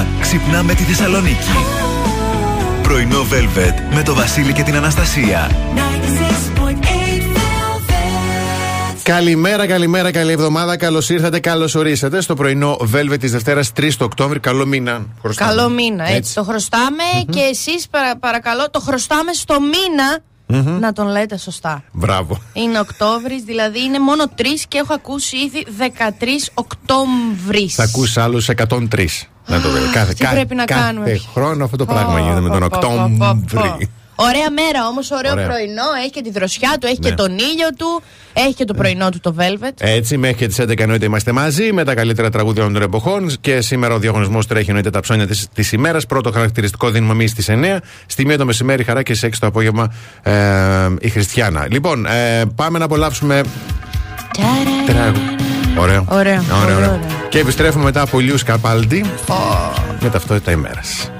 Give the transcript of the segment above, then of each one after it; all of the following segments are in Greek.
μέρα ξυπνά με τη Θεσσαλονίκη. Πρωινό Velvet με το Βασίλη και την Αναστασία. Καλημέρα, καλημέρα, καλή εβδομάδα. Καλώς ήρθατε, καλώς ορίσατε στο πρωινό Velvet της Δευτέρας 3 το Οκτώβρη. Καλό μήνα. Χρωστάμε. Καλό μήνα, έτσι. έτσι. Το χρωσταμε και εσείς παρακαλώ το χρωστάμε στο μήνα να τον λέτε σωστά. Μπράβο. Είναι Οκτώβρης, δηλαδή είναι μόνο τρεις και έχω ακούσει ήδη 13 Οκτώβρης. Θα ακούσεις άλλους 103. Να το Κάθε, τι πρέπει να κάθε κάνουμε. χρόνο αυτό το πράγμα γίνεται με τον Οκτώβρη. Ωραία μέρα όμω, ωραίο Ωραία. πρωινό. Έχει και τη δροσιά του, έχει ναι. και τον ήλιο του, έχει και το πρωινό του το Velvet. Έτσι, μέχρι και τι 11 εννοείται είμαστε μαζί με τα καλύτερα τραγούδια των εποχών. Και σήμερα ο διαγωνισμό τρέχει εννοείται τα ψώνια τη ημέρα. Πρώτο χαρακτηριστικό δίνουμε εμεί στι 9. Στη μία το μεσημέρι χαρά και στι 6 το απόγευμα ε, η Χριστιανά. Λοιπόν, ε, πάμε να απολαύσουμε. Ωραίο. Ωραίο. Ωραίο, ωραίο. Και επιστρέφουμε μετά από Λιού Καπάλντι oh. με ταυτότητα ημέρας.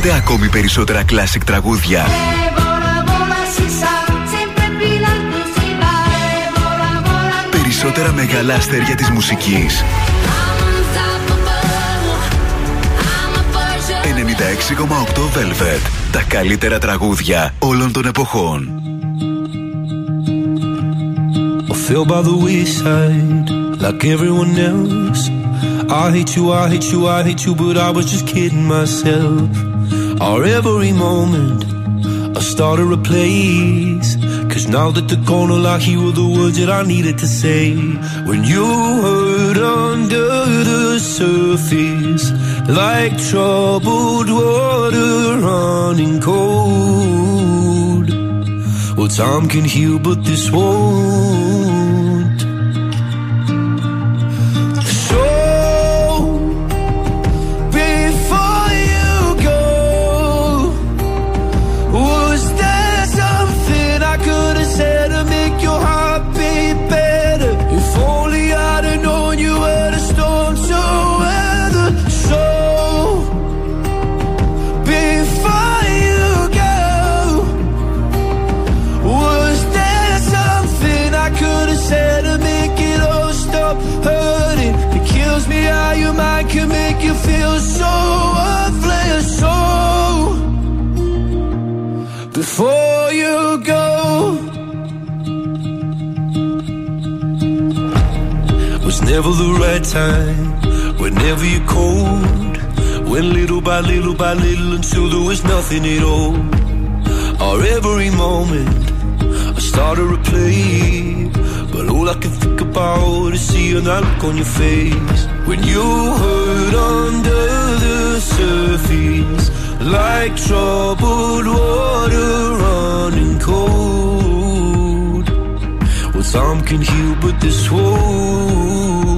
Θέλετε ακόμη περισσότερα classic τραγούδια. Περισσότερα μεγάλα αστέρια της μουσικής. 96,8 Velvet. Τα καλύτερα τραγούδια όλων των εποχών. fell by the wayside like everyone else. I hate you, I hate you, I hate you, but I was just kidding myself. Our every moment, I started a place. Cause now that they're gone, all I hear were the words that I needed to say. When you hurt under the surface, like troubled water running cold. Well, time can heal, but this won't. Never the right time. Whenever you're cold, little by little by little until there was nothing at all. Our every moment, I started to play. But all I can think about is seeing that look on your face when you hurt under the surface, like troubled water running cold. Time can heal, but this wound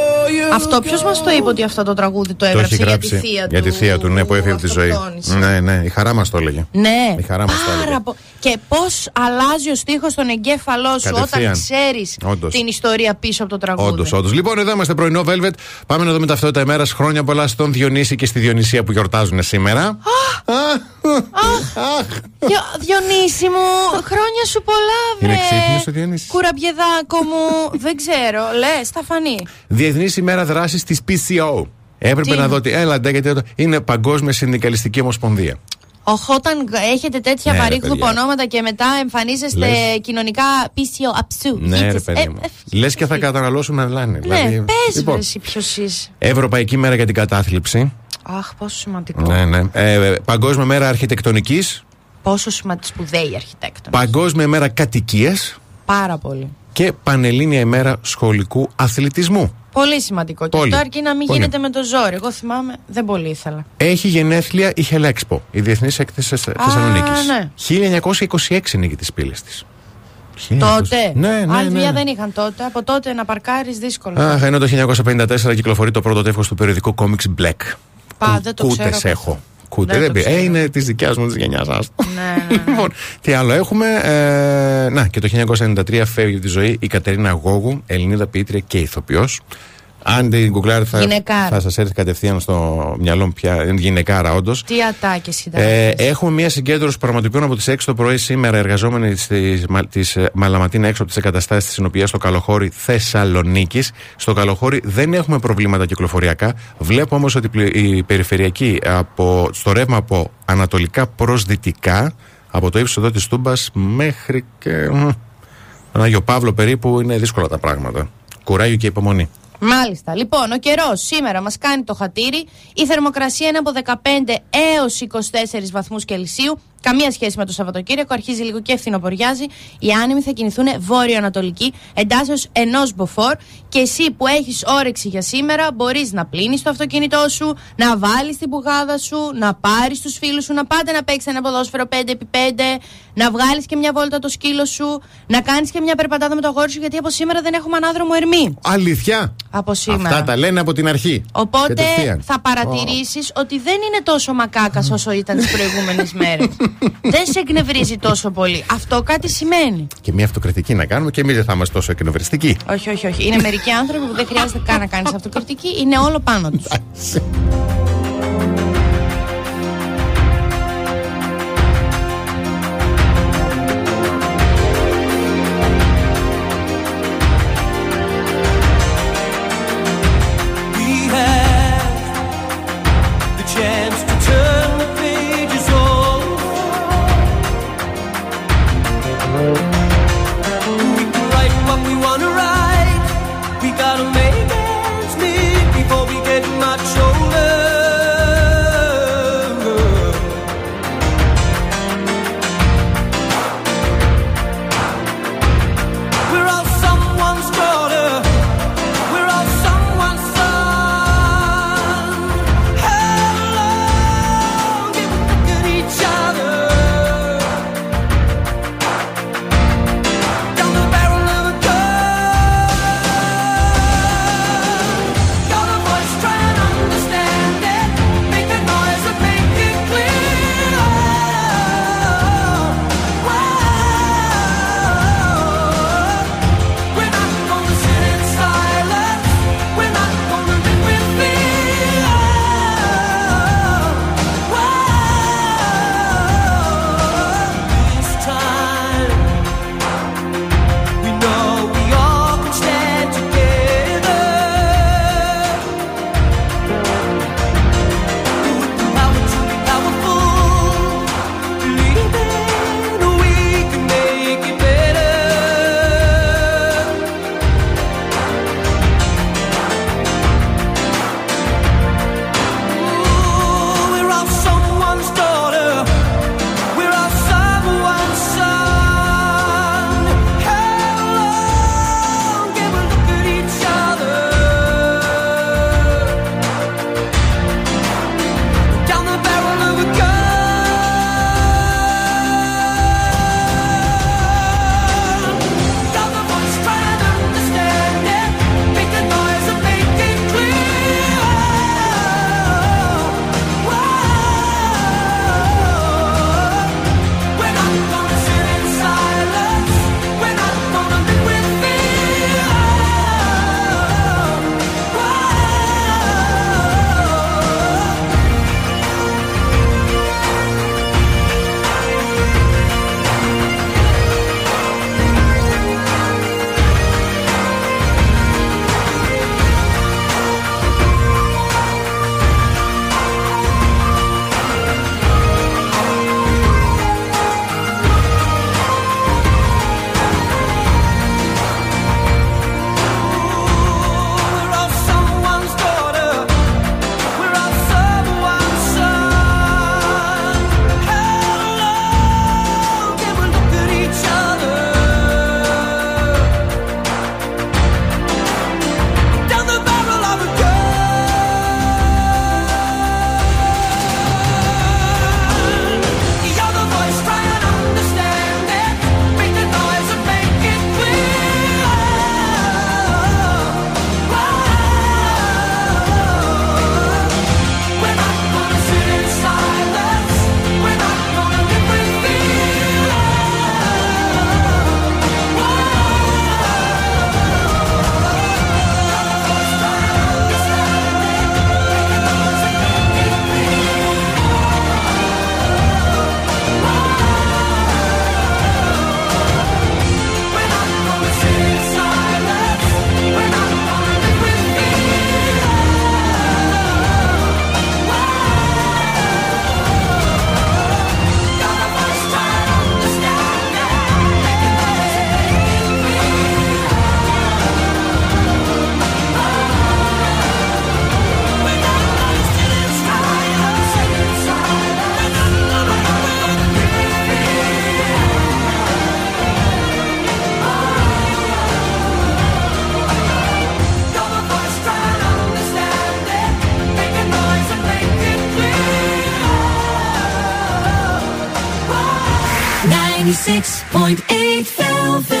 Αυτό ποιος μας το είπε ότι αυτό το τραγούδι το Το έγραψε έχει για γράψει. τη θεία του. Για τη θεία του, ναι, που έφυγε από τη ζωή. αυτοκτόνησε. Ναι, ναι, η χαρά μας το έλεγε. Ναι, Η χαρά μας το έλεγε. πάρα πο- Και πώς αλλάζει ο στίχος στον εγκέφαλό σου όταν Κατευθείαν. ξέρεις Όντως. την ιστορία πίσω από το τραγούδι. Όντως, όντως. Λοιπόν, εδώ είμαστε πρωινό Velvet. Πάμε να δούμε ταυτότητα ημέρας. Χρόνια πολλά στον Διονύση και στη Διονυσία που γιορτάζουν σήμερα. Διο- Διονύση μου, χρόνια σου πολλά, βρε. Είναι ξύπνιος ο Διονύσης. Κουραμπιεδάκο μου, δεν ξέρω. Λες, θα φανεί. Διεθνής ημέρα δράσης της PCO. Έπρεπε Τι να είναι; δω ότι. Έλα, γιατί εδώ είναι Παγκόσμια Συνδικαλιστική Ομοσπονδία. Οχ, όταν έχετε τέτοια Ναι, ρε, βαρύγδουπα παιδιά. ονόματα και μετά εμφανίζεστε Λες. κοινωνικά πίσιο αψού. Ναι, ρε γίτσες. παιδί Ε, μου. ε, Λες και θα καταναλώσουμε λάνη. Ναι, πες λοιπόν, βρε εσύ ποιος είσαι. Ευρωπαϊκή μέρα για την κατάθλιψη. Αχ, πόσο σημαντικό. Ναι, ναι. Ε, Παγκόσμια μέρα αρχιτεκτονικής. Πόσο σημαντικός σπουδαίοι αρχιτέκτονες. Παγκόσμια μέρα κατοικίας. Πάρα πολύ. Και Πανελλήνια ημέρα σχολικού αθλητισμού. Πολύ σημαντικό. Και Πολύ. αυτό αρκεί να μην Πολύ. γίνεται με το ζόρι. Εγώ θυμάμαι, δεν πολύ ήθελα. Έχει γενέθλια η Χελέξπο, η Διεθνής Έκθεση Θεσσαλονίκης. ναι. 1926 νίκη της πύλης της. Τότε. Ναι, ναι, Άλλη ναι, δουλειά ναι. δεν είχαν τότε. Από τότε να παρκάρεις δύσκολο. Αχ, ενώ το 1954 κυκλοφορεί το πρώτο τεύχος του περιοδικού Comics Black. Πα, δεν το Κούτες ξέρω. έχω. Κούτε, Δεν δεν το πει. ξέρω. Ε, είναι της δικιάς μου της γενιάς σα. Ναι, ναι, ναι. Λοιπόν, τι άλλο έχουμε. Ε, να, και το 1993 φεύγει από τη ζωή η Κατερίνα Γόγου, Ελληνίδα ποιήτρια και ηθοποιός. Αν την γκουγκλάρετε θα, Γυναικάρα. θα σας έρθει κατευθείαν στο μυαλό μου πια. Είναι γυναικάρα, όντως. Τι ατάκες ήταν. Ε, αυτές. έχουμε μια συγκέντρωση πραγματοποιών από τις 6 το πρωί σήμερα, εργαζόμενοι τη της, ε, Μαλαματίνα έξω από τις εγκαταστάσεις της Συνοπία στο Καλοχώρι Θεσσαλονίκης. Στο Καλοχώρι δεν έχουμε προβλήματα κυκλοφοριακά. Βλέπω όμως ότι πλη- η περιφερειακή από, στο ρεύμα από ανατολικά προς δυτικά, από το ύψος εδώ της Τούμπας μέχρι και. μ, τον Άγιο Παύλο περίπου είναι δύσκολα τα πράγματα. Κουράγιο και υπομονή. Μάλιστα. Λοιπόν, ο καιρός σήμερα μας κάνει το χατήρι. Η θερμοκρασία είναι από 15 έως 24 βαθμούς Κελσίου. Καμία σχέση με το Σαββατοκύριακο. Αρχίζει λίγο και φθινοποριάζει. Οι άνεμοι θα κινηθούν βόρειο-ανατολική εντάσσεως ενός μποφόρ. Και εσύ που έχεις όρεξη για σήμερα, μπορείς να πλύνεις το αυτοκίνητό σου, να βάλεις την πουγάδα σου, να πάρεις τους φίλους σου, να πάτε να παίξεις ένα ποδόσφαιρο 5x5, να βγάλεις και μια βόλτα το σκύλο σου, να κάνεις και μια περπατάδα με το αγόρι σου, γιατί από σήμερα δεν έχουμε ανάδρομο ερμή. Αλήθεια! Από σήμερα. Αυτά τα λένε από την αρχή. Οπότε Κατευθείαν. θα παρατηρήσεις ότι δεν είναι τόσο μακάκας όσο ήταν τις προηγούμενες μέρες. Δεν σε εκνευρίζει τόσο πολύ. Αυτό κάτι σημαίνει. Και μια αυτοκριτική να κάνουμε και εμείς δεν θα είμαστε τόσο εκνευριστικοί. Όχι, όχι, όχι. Είναι μερικοί άνθρωποι που δεν χρειάζεται καν να κάνεις αυτοκριτική. Είναι όλο πάνω τους. 106.8 velvet.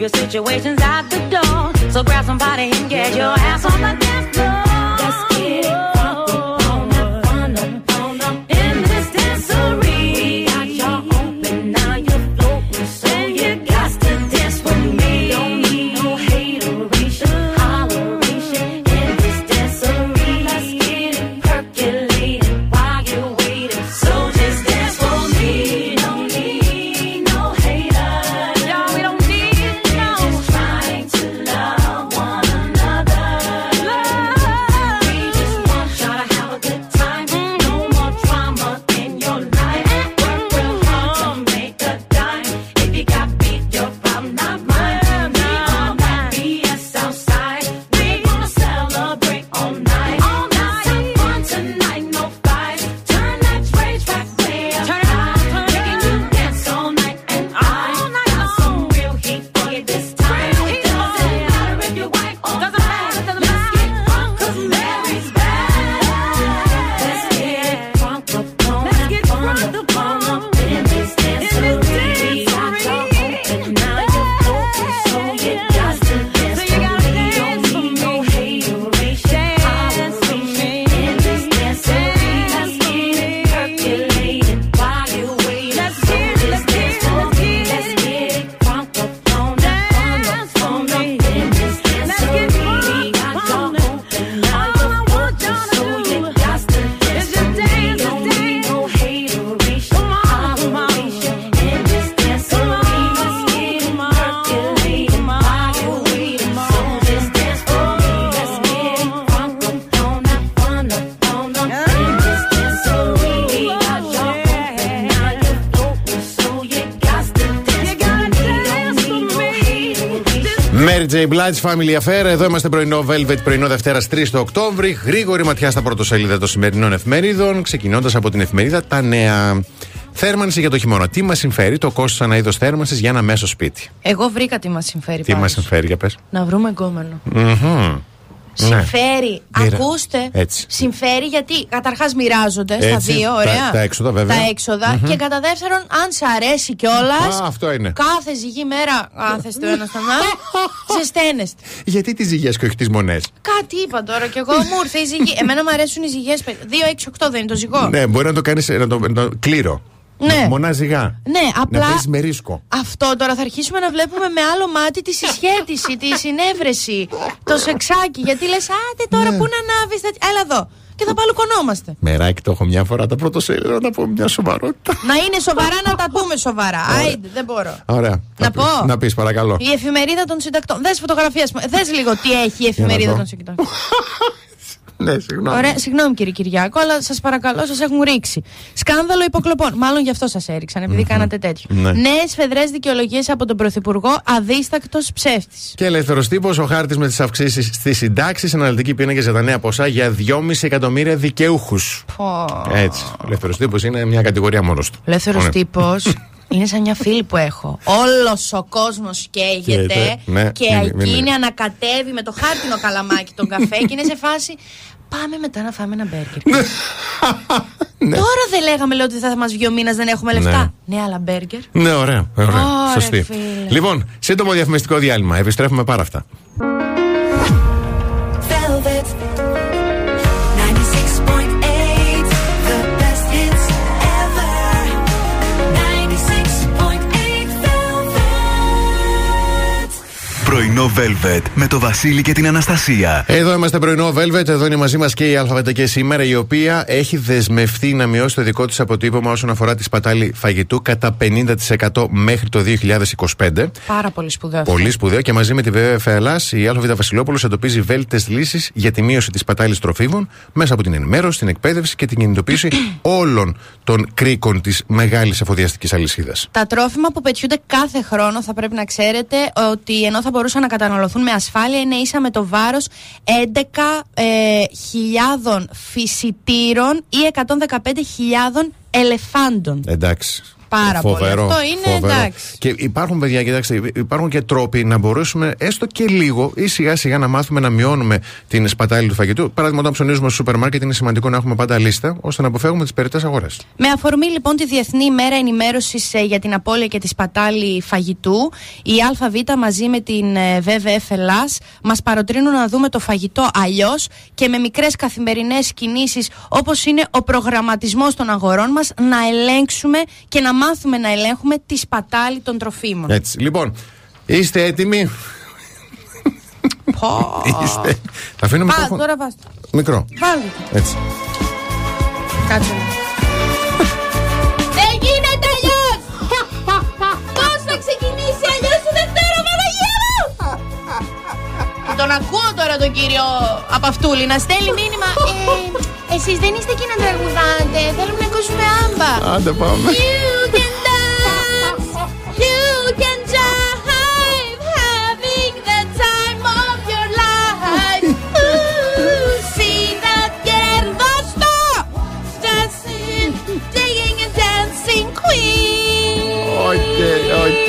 Your situations at the door. So grab somebody and get your ass on Mary J. Blige Family Affair. Εδώ είμαστε πρωινό Velvet, πρωινό Δευτέρας 3 το Οκτώβρη. Γρήγορη ματιά στα πρωτοσέλιδα των σημερινών εφημερίδων, ξεκινώντας από την εφημερίδα Τα Νέα. Θέρμανση για το χειμώνα. Τι μας συμφέρει το κόστος ανά είδο θέρμανσης για ένα μέσο σπίτι. Εγώ βρήκα τι μας συμφέρει Τι μας πάντως. συμφέρει, για πες. Να βρούμε εγκόμενο. Ναι. Συμφέρει. Μοίρα. Ακούστε. Έτσι. Συμφέρει γιατί καταρχάς μοιράζονται στα Έτσι. δύο, Τα- ωραία. τα έξοδα, βέβαια. Τα έξοδα. Και κατά δεύτερον, αν σ' αρέσει κιόλας. Α, αυτό είναι. Κάθε ζυγή μέρα, κάθεστε ο ένα στον άλλο, ζεσταίνεστε. Γιατί τις ζυγές και όχι τις μονές; Κάτι είπα τώρα κι εγώ μου ήρθε η ζυγή. Εμένα μου αρέσουν οι ζυγές. 2-6-8 δεν είναι το ζυγό. Ναι, μπορεί να το κάνεις να το, να το κλήρω. Ναι. Μονά ζυγά. Ναι, απλά. Να παίζει με ρίσκο. Αυτό τώρα θα αρχίσουμε να βλέπουμε με άλλο μάτι τη συσχέτιση, τη συνέβρεση, το σεξάκι. Γιατί λες, άντε τώρα Ναι. πού να ανάβεις. Έλα εδώ. Και θα παλουκωνόμαστε. Μεράκι το έχω μια φορά τα πρωτοσέλιδα να πω μια σοβαρότητα. Να είναι σοβαρά να τα πούμε σοβαρά. Άιντε, δεν μπορώ. Ωραία. Να πεις- πω. Να πεις, παρακαλώ. Η εφημερίδα των συντακτών. Δες φωτογραφία. Δες λίγο τι έχει η εφημερίδα δω. των συντακτών. Ναι, συγγνώμη. Ωραία, συγγνώμη κύριε Κυριάκο, αλλά σας παρακαλώ, σας έχουν ρίξει. Σκάνδαλο υποκλοπών. Μάλλον γι' αυτό σας έριξαν, επειδή κάνατε τέτοιο. Ναι. Νέες φεδρές δικαιολογίες από τον Πρωθυπουργό, αδίστακτος ψεύτης. Και ελεύθερος τύπος, ο χάρτης με τις αυξήσεις στις συντάξεις, αναλυτική πίνακε για τα νέα ποσά για 2,5 εκατομμύρια δικαιούχους. Έτσι. Ο ελεύθερος τύπος είναι μια κατηγορία μόνος του. Ελεύθερος Ωραία. τύπος είναι σαν μια φίλη που έχω. Όλος ο κόσμος καίγεται Καίγεται, ναι, και μην- μην- εκείνη ανακατεύει με το χάρτινο καλαμάκι τον καφέ και είναι σε φάση. Πάμε μετά να φάμε ένα μπέργκερ. Ναι. Τώρα δεν λέγαμε λέω ότι θα μας βγει ο μήνας, δεν έχουμε λεφτά. Ναι, αλλά μπέργκερ. Ναι, ωραία. ωραία. Ωραία, Σωστή. φίλε. Λοιπόν, σύντομο διαφημιστικό διάλειμμα. Επιστρέφουμε πάρα αυτά. Πρωινό Velvet με το Βασίλη και την Αναστασία. Εδώ είμαστε πρωινό Velvet. Εδώ είναι μαζί μας και η Αλφαβετική σήμερα, η οποία έχει δεσμευτεί να μειώσει το δικό της αποτύπωμα όσον αφορά τη σπατάλη φαγητού κατά 50% μέχρι το 2025. Πάρα πολύ σπουδαίο. αυτό. Πολύ σπουδαίο και μαζί με τη ΒΒΕ Ελλάς, η ΑΒ Βασιλόπουλος εντοπίζει βέλτιστες λύσεις για τη μείωση της πατάλη τροφίμων μέσα από την ενημέρωση, την εκπαίδευση και την κινητοποίηση όλων των κρίκων της μεγάλης εφοδιαστικής αλυσίδας. Τα τρόφιμα που πετιούνται κάθε χρόνο θα πρέπει να ξέρετε ότι ενώ θα μπορούσαν να καταναλωθούν με ασφάλεια είναι ίσα με το βάρος 11.000 φυσιτήρων ή 115.000 ελεφάντων. Εντάξει. Πάρα Φοβερό. πολύ. Αυτό είναι φοβερό. εντάξει. Και υπάρχουν, παιδιά, κοιτάξτε, υπάρχουν και τρόποι να μπορέσουμε έστω και λίγο ή σιγά σιγά να μάθουμε να μειώνουμε την σπατάλη του φαγητού. Παράδειγμα, όταν ψωνίζουμε στο σούπερ μάρκετ, είναι σημαντικό να έχουμε πάντα λίστα ώστε να αποφεύγουμε τις περιττές αγορές. Με αφορμή λοιπόν τη Διεθνή ημέρα ενημέρωσης για την απώλεια και τη σπατάλη φαγητού, η ΑΒ μαζί με την ε, WWF Ελλάς μας παροτρύνουν να δούμε το φαγητό αλλιώς και με μικρές καθημερινές κινήσεις όπως είναι ο προγραμματισμός των αγορών μας να ελέγξουμε και να μάθουμε να ελέγχουμε τη σπατάλη των τροφίμων. Έτσι. Λοιπόν, είστε έτοιμοι; Πω. είστε. Θα αφήνουμε Πά, το τώρα βάζω. μικρό. Βάλτε. Έτσι. Κάτσε. Τον ακούω τώρα τον κύριο Απαυτούλη να στέλνει μήνυμα. Ε, εσείς δεν είστε εκεί να τραγουδάτε. Θέλουμε να ακούσουμε άμπα. Άντε πάμε. You can dance, you can jive, having the time of your life. Ooh, see that κερδοστό, dancing, digging and dancing queen. Οκ, οκ.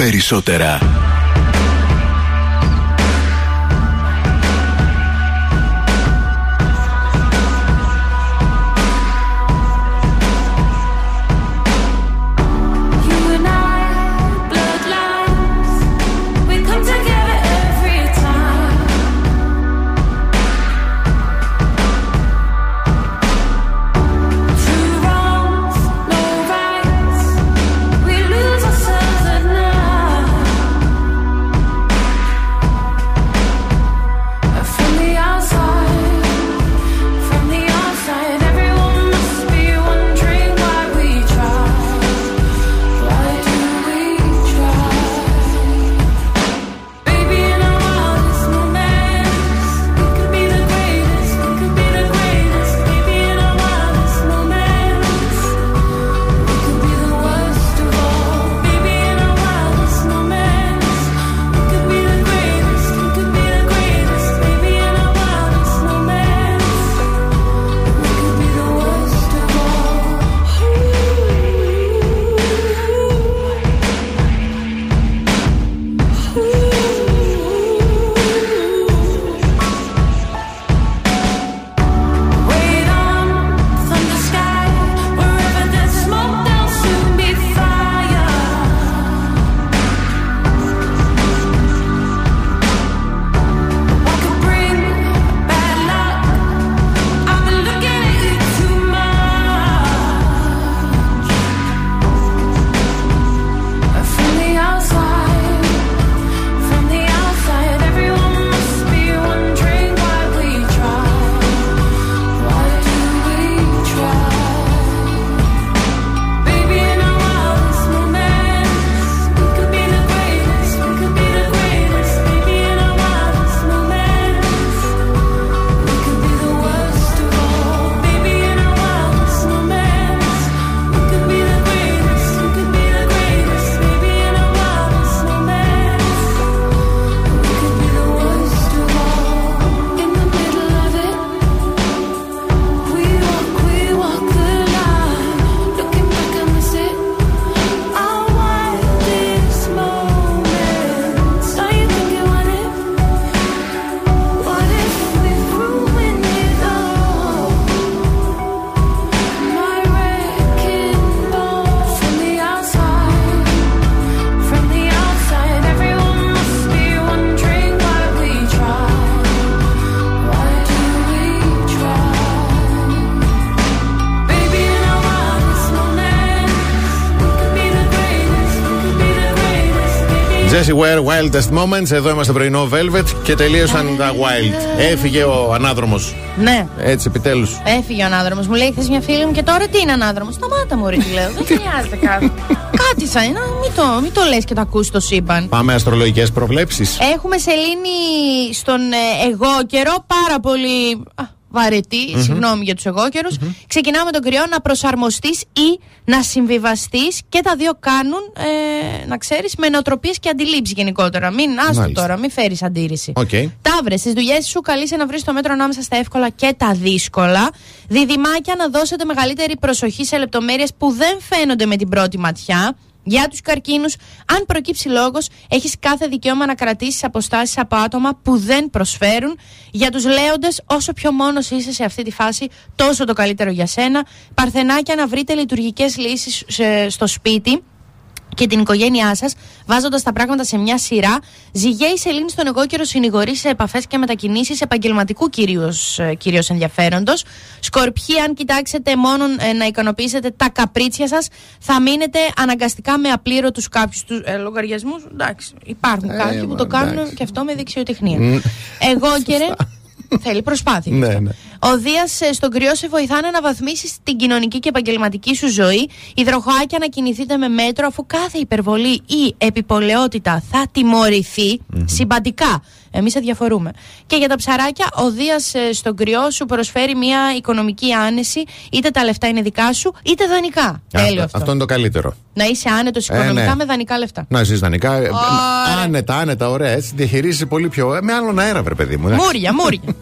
περισσότερα. Wildest Moments. Εδώ είμαστε πρωινό Velvet και τελείωσαν τα Wild. Έφυγε ο ανάδρομος. Ναι. Έτσι, επιτέλους. Έφυγε ο ανάδρομος. Μου λέει χθες μια φίλη μου και τώρα τι είναι ανάδρομος; Σταμάτα μου, ρε, τη λέω. Δεν χρειάζεται κάτι. κάτι θα είναι. Μην το, μην το λες και το ακούει το σύμπαν. Πάμε αστρολογικές προβλέψεις. Έχουμε σελήνη στον ε, Αιγόκερο πάρα πολύ α, βαρετή, συγγνώμη για τους Αιγόκερους Ξεκινάμε τον Κριό να προσαρμοστείς ή να συμβιβαστείς και τα δύο κάνουν, ε, να ξέρεις, με νοοτροπίες και αντιλήψεις γενικότερα. Μην άστο Μάλιστα. τώρα, μην φέρεις αντίρρηση. Οκ. Ταύρε, στις δουλειές σου καλείσαι να βρεις το μέτρο ανάμεσα στα εύκολα και τα δύσκολα. Διδυμάκια να δώσετε μεγαλύτερη προσοχή σε λεπτομέρειες που δεν φαίνονται με την πρώτη ματιά. Για τους καρκίνους, αν προκύψει λόγος, έχεις κάθε δικαίωμα να κρατήσεις αποστάσεις από άτομα που δεν προσφέρουν. Για τους λέοντες, όσο πιο μόνος είσαι σε αυτή τη φάση, τόσο το καλύτερο για σένα. Παρθενάκια, να βρείτε λειτουργικές λύσεις στο σπίτι και την οικογένειά σας, βάζοντας τα πράγματα σε μια σειρά. Ζυγέ η σελήνη στον εγώ καιρο συνηγορείς σε επαφές και μετακινήσεις επαγγελματικού κυρίως κυρίως ενδιαφέροντος. Σκορπιοί, αν κοιτάξετε μόνο ε, να ικανοποιήσετε τα καπρίτσια σας, θα μείνετε αναγκαστικά με απλήρωτους κάποιους τους ε, λογαριασμούς. Εντάξει, υπάρχουν Ε, κάποιοι που μα, το κάνουν εντάξει. και αυτό με δεξιοτεχνία. εγώ καιρε. Θέλει προσπάθεια. Ναι, αυτό. ναι. Ο Δίας στον κρυό σε βοηθά να βαθμίσεις την κοινωνική και επαγγελματική σου ζωή. Υδροχοάκια να κινηθείτε με μέτρο, αφού κάθε υπερβολή ή επιπολαιότητα θα τιμωρηθεί συμπαντικά. Εμείς αδιαφορούμε. Και για τα ψαράκια, ο Δίας στον κρυό σου προσφέρει μια οικονομική άνεση, είτε τα λεφτά είναι δικά σου, είτε δανεικά. Τέλειο αυτό. Αυτό είναι το καλύτερο. Να είσαι άνετος Ε, οικονομικά ναι. με δανεικά λεφτά. Να ζεις δανεικά. ε, Ωραία. Άνετα, άνετα, ωραία. Έτσι διαχειρίζει πολύ πιο. ε, Με άλλον αέρα, βρε παιδί μου. εντάξει. Μούρια, μούρια.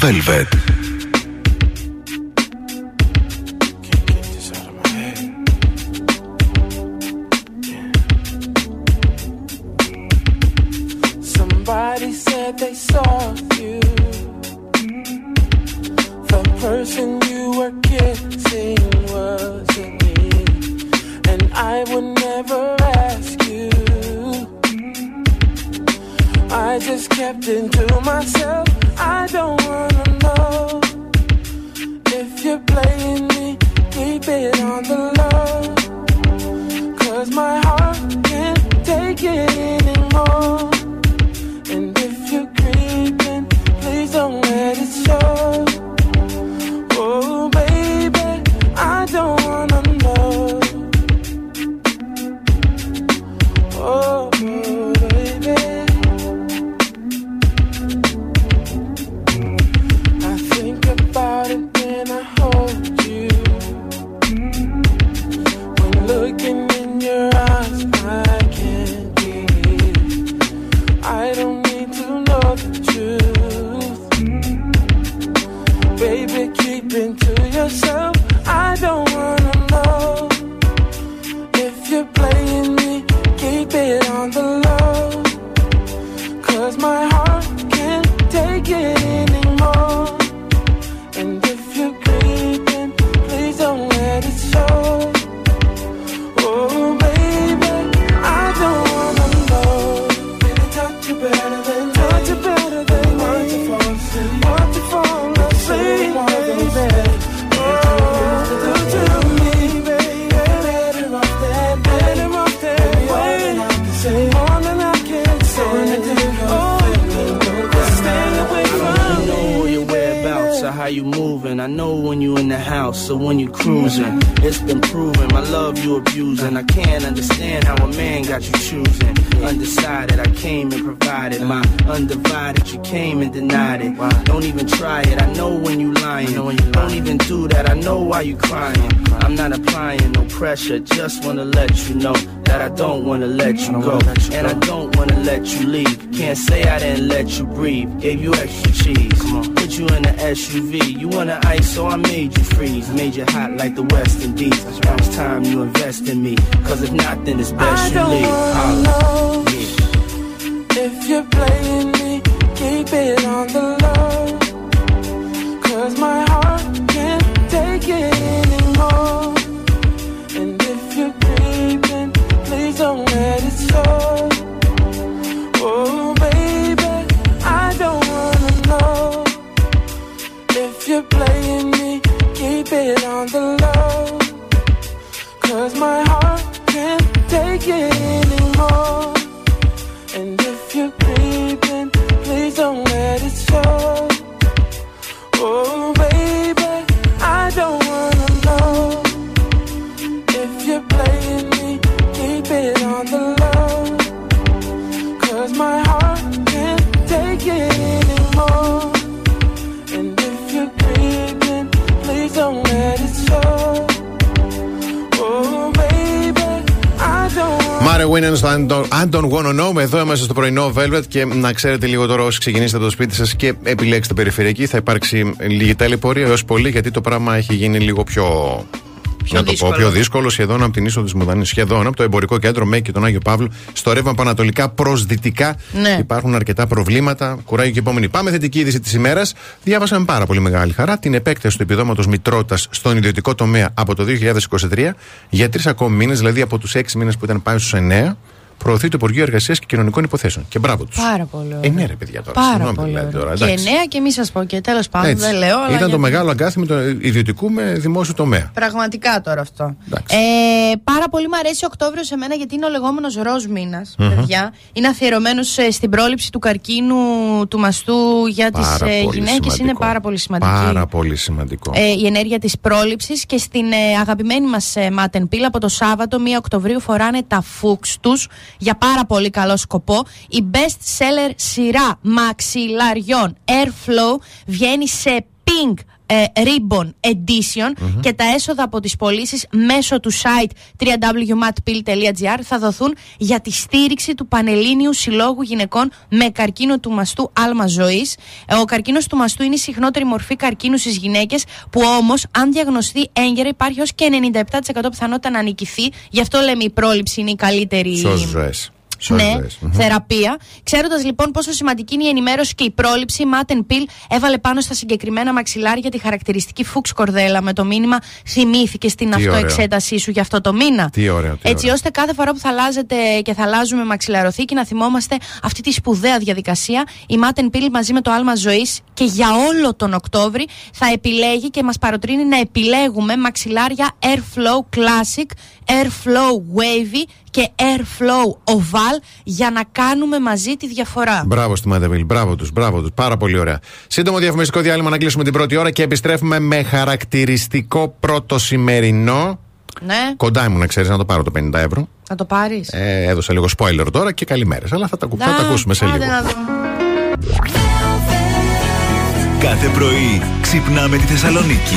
Velvet. Breathe. Gave you extra cheese. Put you in the SUV. You wanna ice, so I made you freeze. Made you hot like the West Indies. Now it's time you invest in me. Cause if not, then it's best I you leave. Πρωινό Velvet και να ξέρετε λίγο τώρα όσοι ξεκινήσετε από το σπίτι σας και επιλέξετε περιφερειακή θα υπάρξει λίγη ταλαιπωρία έως πολύ γιατί το πράγμα έχει γίνει λίγο πιο. Πιο να το δύσκολο. πω πιο δύσκολο, σχεδόν από την είσοδο της Μουδανή. Σχεδόν από το εμπορικό κέντρο ΜΕΚ και τον Άγιο Παύλο, στο ρεύμα πανατολικά προς δυτικά. Ναι. Υπάρχουν αρκετά προβλήματα. Κουράγιο και επόμενη. Πάμε θετική είδηση της ημέρας. Διάβασα με πάρα πολύ μεγάλη χαρά την επέκταση του επιδόματος μητρότητας στον ιδιωτικό τομέα από το 2023 για τρεις ακόμη μήνες, δηλαδή από τους έξι μήνες που ήταν πάει στους 9. Προωθεί το Υπουργείο Εργασίας και Κοινωνικών Υποθέσεων. Και μπράβο τους. Πάρα πολύ ωραία. Ε, ναι, ρε παιδιά τώρα. Πάρα Συγγνώμη, πολύ δηλαδή, ωραία. τώρα, Και εντάξει. εννέα και μη σα πω και τέλος πάντων Έτσι. δεν λέω. αλλά Ήταν το γιατί- μεγάλο αγκάθι του ιδιωτικού με δημόσιο τομέα. Πραγματικά τώρα αυτό. Εντάξει. Ε, πάρα πολύ μου αρέσει ο Οκτώβριος σε μένα γιατί είναι ο λεγόμενος ροζ μήνας, παιδιά. Είναι αφιερωμένος στην πρόληψη του καρκίνου του μαστού για τις Πάρα πολύ γυναίκες. Είναι σημαντικό. πάρα πολύ σημαντική. Πάρα πολύ σημαντικό. Ε, η ενέργεια της πρόληψης και στην ε, αγαπημένη μας ε, Matten Pill από το Σάββατο 1 Οκτωβρίου φοράνε τα φούξ τους για πάρα πολύ καλό σκοπό. Η best seller σειρά μαξιλαριών Airflow βγαίνει σε pink ε, Ribbon Edition και τα έσοδα από τις πωλήσεις μέσω του site www.matpill.gr θα δοθούν για τη στήριξη του Πανελλήνιου Συλλόγου Γυναικών με καρκίνο του μαστού άλμα ζωής. Ε, Ο καρκίνος του μαστού είναι η συχνότερη μορφή καρκίνου στις γυναίκες που όμως αν διαγνωστεί έγκαιρα υπάρχει ως και 97% πιθανότητα να νικηθεί. Γι' αυτό λέμε η πρόληψη είναι η καλύτερη Σώζει ζωές. Σώζει ναι, ζωές. Μμμ. θεραπεία. Ξέροντας λοιπόν πόσο σημαντική είναι η ενημέρωση και η πρόληψη, η Matten Pill έβαλε πάνω στα συγκεκριμένα μαξιλάρια τη χαρακτηριστική φούξ κορδέλα με το μήνυμα Θυμήθηκε στην Τι αυτοεξέτασή σου για αυτό το μήνα. Τι ωραίο, τι Έτσι ωραίο. ώστε κάθε φορά που θα αλλάζετε και θα αλλάζουμε μαξιλαροθήκη να θυμόμαστε αυτή τη σπουδαία διαδικασία. Η Matten Pill μαζί με το άλμα ζωής και για όλο τον Οκτώβρη θα επιλέγει και μας παροτρύνει να επιλέγουμε μαξιλάρια Airflow Classic, Airflow Wavy και Airflow Oval για να κάνουμε μαζί τη διαφορά. Μπράβο στη Μαντεβίλ, μπράβο τους, μπράβο τους. Πάρα πολύ ωραία. Σύντομο διαφημιστικό διάλειμμα να κλείσουμε την πρώτη ώρα και επιστρέφουμε με χαρακτηριστικό πρώτο σημερινό. Ναι, Κοντά μου να ξέρεις να το πάρω το 50 ευρώ. θα το πάρεις. Ε, έδωσα λίγο spoiler τώρα και καλημέρες. Αλλά θα τα, ακου- θα τα ακούσουμε σε λίγο. Κάθε πρωί ξυπνάμε τη Θεσσαλονίκη.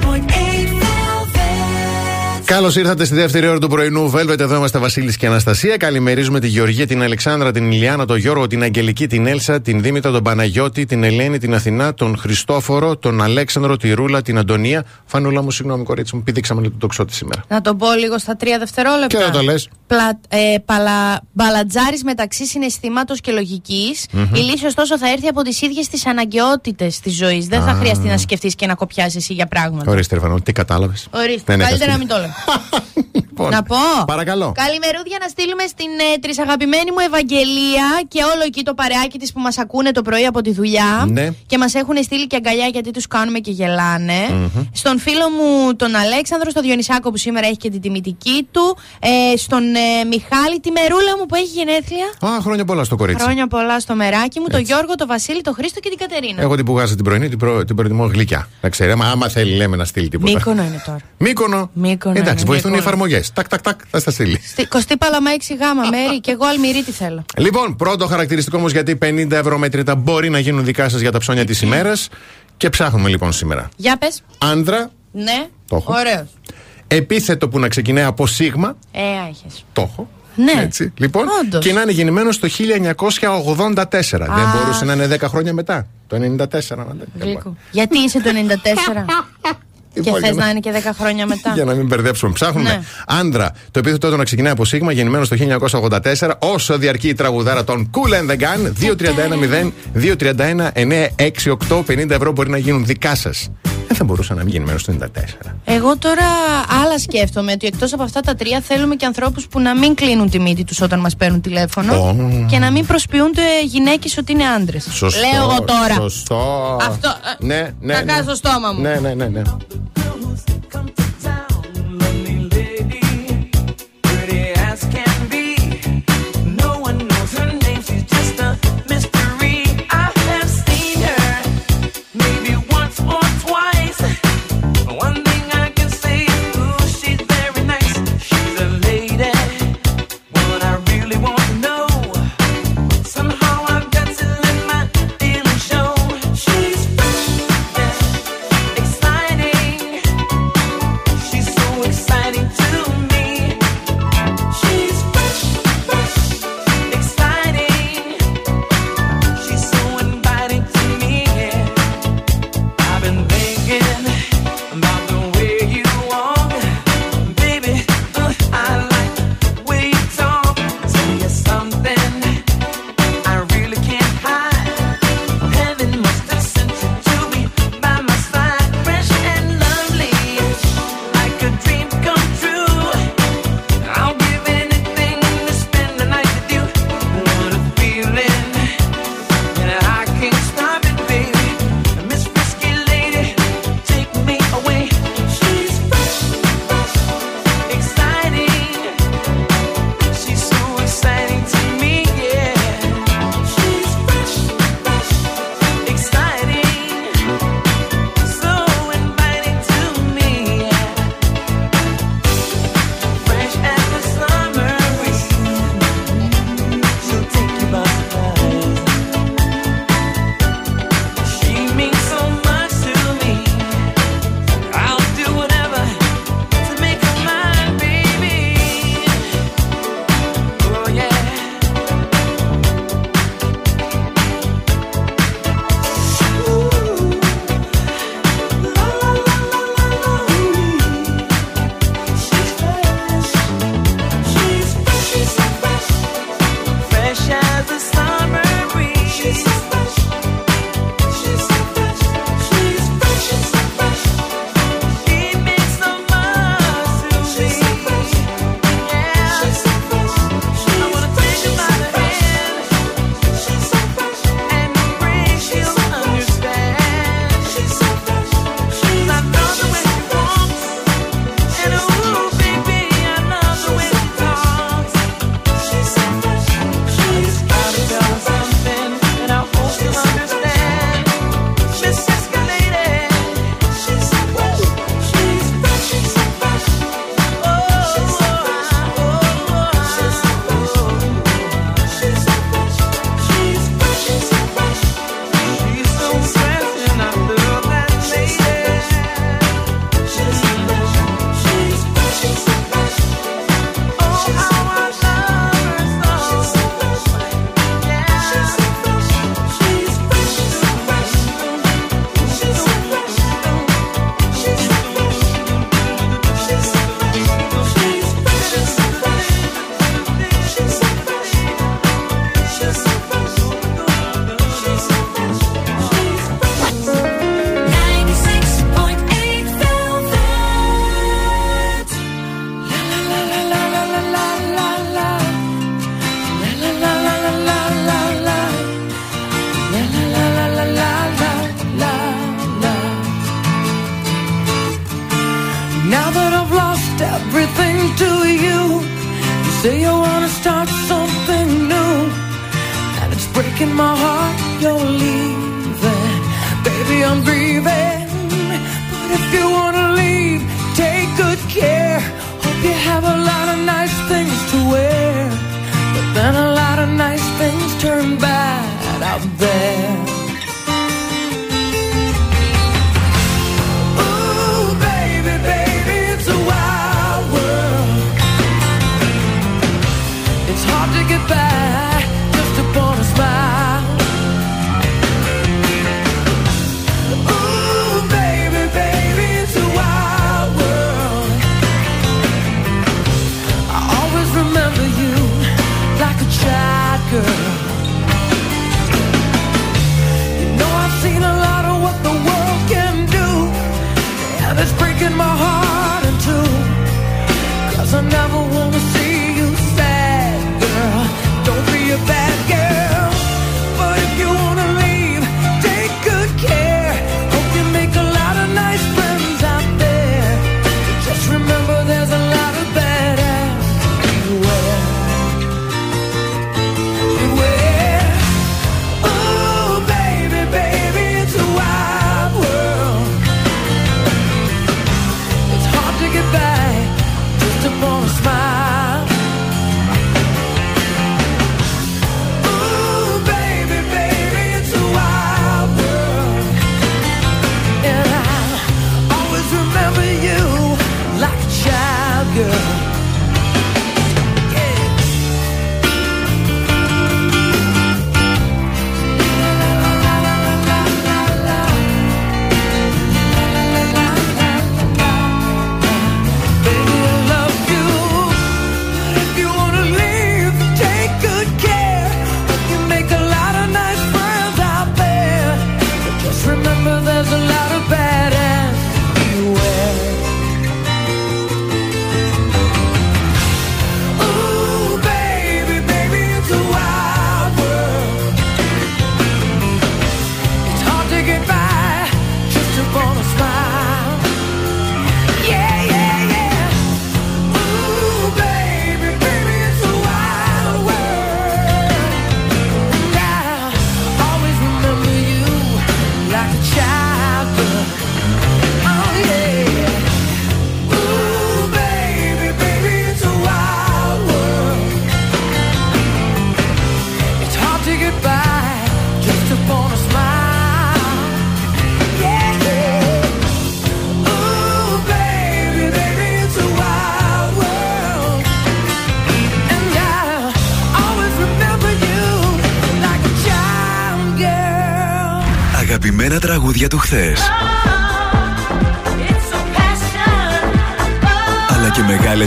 Καλώς ήρθατε στη δεύτερη ώρα του πρωινού Velvet. Εδώ είμαστε Βασίλης και Αναστασία. Καλημερίζουμε τη Γεωργία, την Αλεξάνδρα, την Ηλιάνα, τον Γιώργο, την Αγγελική, την Έλσα, την Δήμητρα, τον Παναγιώτη, την Ελένη, την Αθηνά, τον Χριστόφορο, τον Αλέξανδρο, τη Ρούλα, την Αντωνία. Φανούλα μου, συγγνώμη, κορίτσι μου, πηδήξαμε λίγο το τοξότη σήμερα. Να το πω λίγο στα τρία δευτερόλεπτα. Και να το λες. Πλα, ε, παλα, μπαλατζάρι μεταξύ συναισθήματος και λογικη Η λύση, ωστόσο, θα έρθει από τις ίδιες τις αναγκαιότητες της ζωής. Δεν θα χρειαστεί να σκεφτείς και να κοπιάσεις εσύ για πράγματα. Ορίστε, Ρεφανό, τι κατάλαβες. Ορίστε. Καλύτερα να μην το λέω. Λοιπόν, Να πω. Παρακαλώ. Καλημερούδια να στείλουμε στην ε, τρισαγαπημένη μου Ευαγγελία και όλο εκεί το παρεάκι της που μας ακούνε το πρωί από τη δουλειά. Ναι. Και μας έχουν στείλει και αγκαλιά γιατί τους κάνουμε και γελανε Στον φίλο μου τον Αλέξανδρο, στο Διονυσάκο που σήμερα έχει και την τιμητική του. Ε, στον ε, Μιχάλη, τη μερούλα μου που έχει γενέθλια. Α, χρόνια πολλά στο κορίτσι. Χρόνια πολλά στο μεράκι μου, τον Γιώργο, τον Βασίλη, τον Χρήστο και την Κατερίνα. Εγώ την πουγάζα την πρωινή, την, προ... την προτιμώ γλυκιά. Να ξέρει, άμα, άμα θέλει, λέμε να στείλει τίποτα. Μύκονο είναι τώρα. Μύκονο. Μύκονο Εντάξει, είναι, βοηθούν οι Μύκονο. εφαρμογές. Τάκ, τάκ, τάκ, θα στα στείλει. Στη Κωστή Παλαμά 6 γάμα, Μέρη, και εγώ αλμυρί τι θέλω. Λοιπόν, πρώτο χαρακτηριστικό όμως γιατί 50 ευρώ μέτρητα μπορεί να γίνουν δικά σας για τα ψώνια της ημέρας. Και ψάχνουμε λοιπόν σήμερα. Για πες. Άνδρα, Ναι. Το έχω. Ωραίος. επίθετο που να ξεκινάει από σίγμα. Ε, άχες. Το έχω. Ναι. Έτσι. Λοιπόν, Όντως. και να είναι γεννημένος το 1984. Δεν μπορούσε να είναι 10 χρόνια μετά. Το 94 να είναι. Γλυκού. Γιατί είσαι το 94 και Λοιπόν, θες για να είναι και 10 χρόνια μετά. Για να μην μπερδέψουμε. Ψάχνουμε. Ναι. Άντρα, το επίθετο του να ξεκινάει από Σίγμα, γεννημένο το 1984, όσο διαρκεί η τραγουδάρα των Cool and the Gun, 231-0, 231-968, 50 ευρώ μπορεί να γίνουν δικά σας. Δεν θα μπορούσε να μην γεννημένο το 94. Εγώ τώρα άλλα σκέφτομαι ότι εκτός από αυτά τα τρία θέλουμε και ανθρώπους που να μην κλείνουν τη μύτη τους όταν μας παίρνουν τηλέφωνο Ω. και να μην προσποιούνται γυναίκες ότι είναι άντρες. Σωστό. Λέω εγώ τώρα. Σωστό. Αυτό, ε, Ναι, ναι. να ναι. κάνω στο στόμα μου. Ναι, ναι, ναι. ναι.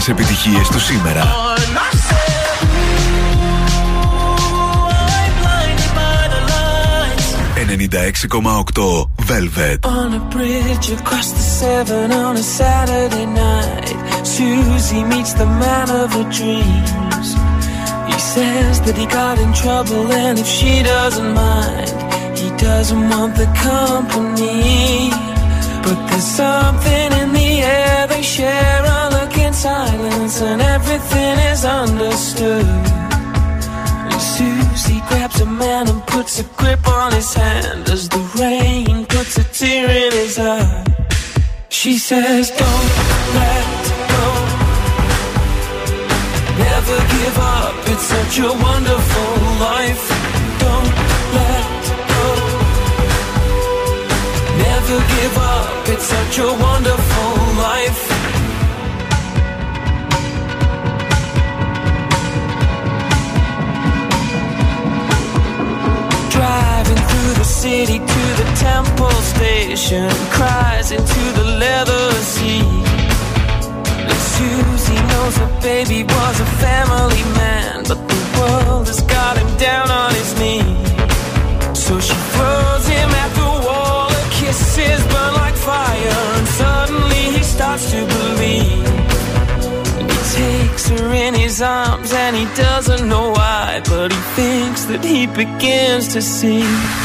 Και μεγάλες επιτυχίες του σήμερα. 96,8 Velvet. On a bridge across the Severn on a Saturday night, Susie meets the man of her dreams. He says that he got in trouble, and if she doesn't mind, he doesn't want the company. But there's something in the air, they share a look in silence, and everything is understood. And Susie grabs a man and puts a grip on his hand as the rain puts a tear in his eye. She says, Don't let go. Never give up, it's such a wonderful life. Don't let go. Never give up, it's such a wonderful life. City to the temple station, cries into the leather seat. And Susie knows her baby was a family man, but the world has got him down on his knees. So she throws him at the wall, her kisses burn like fire, and suddenly he starts to believe. And he takes her in his arms, and he doesn't know why, but he thinks that he begins to see.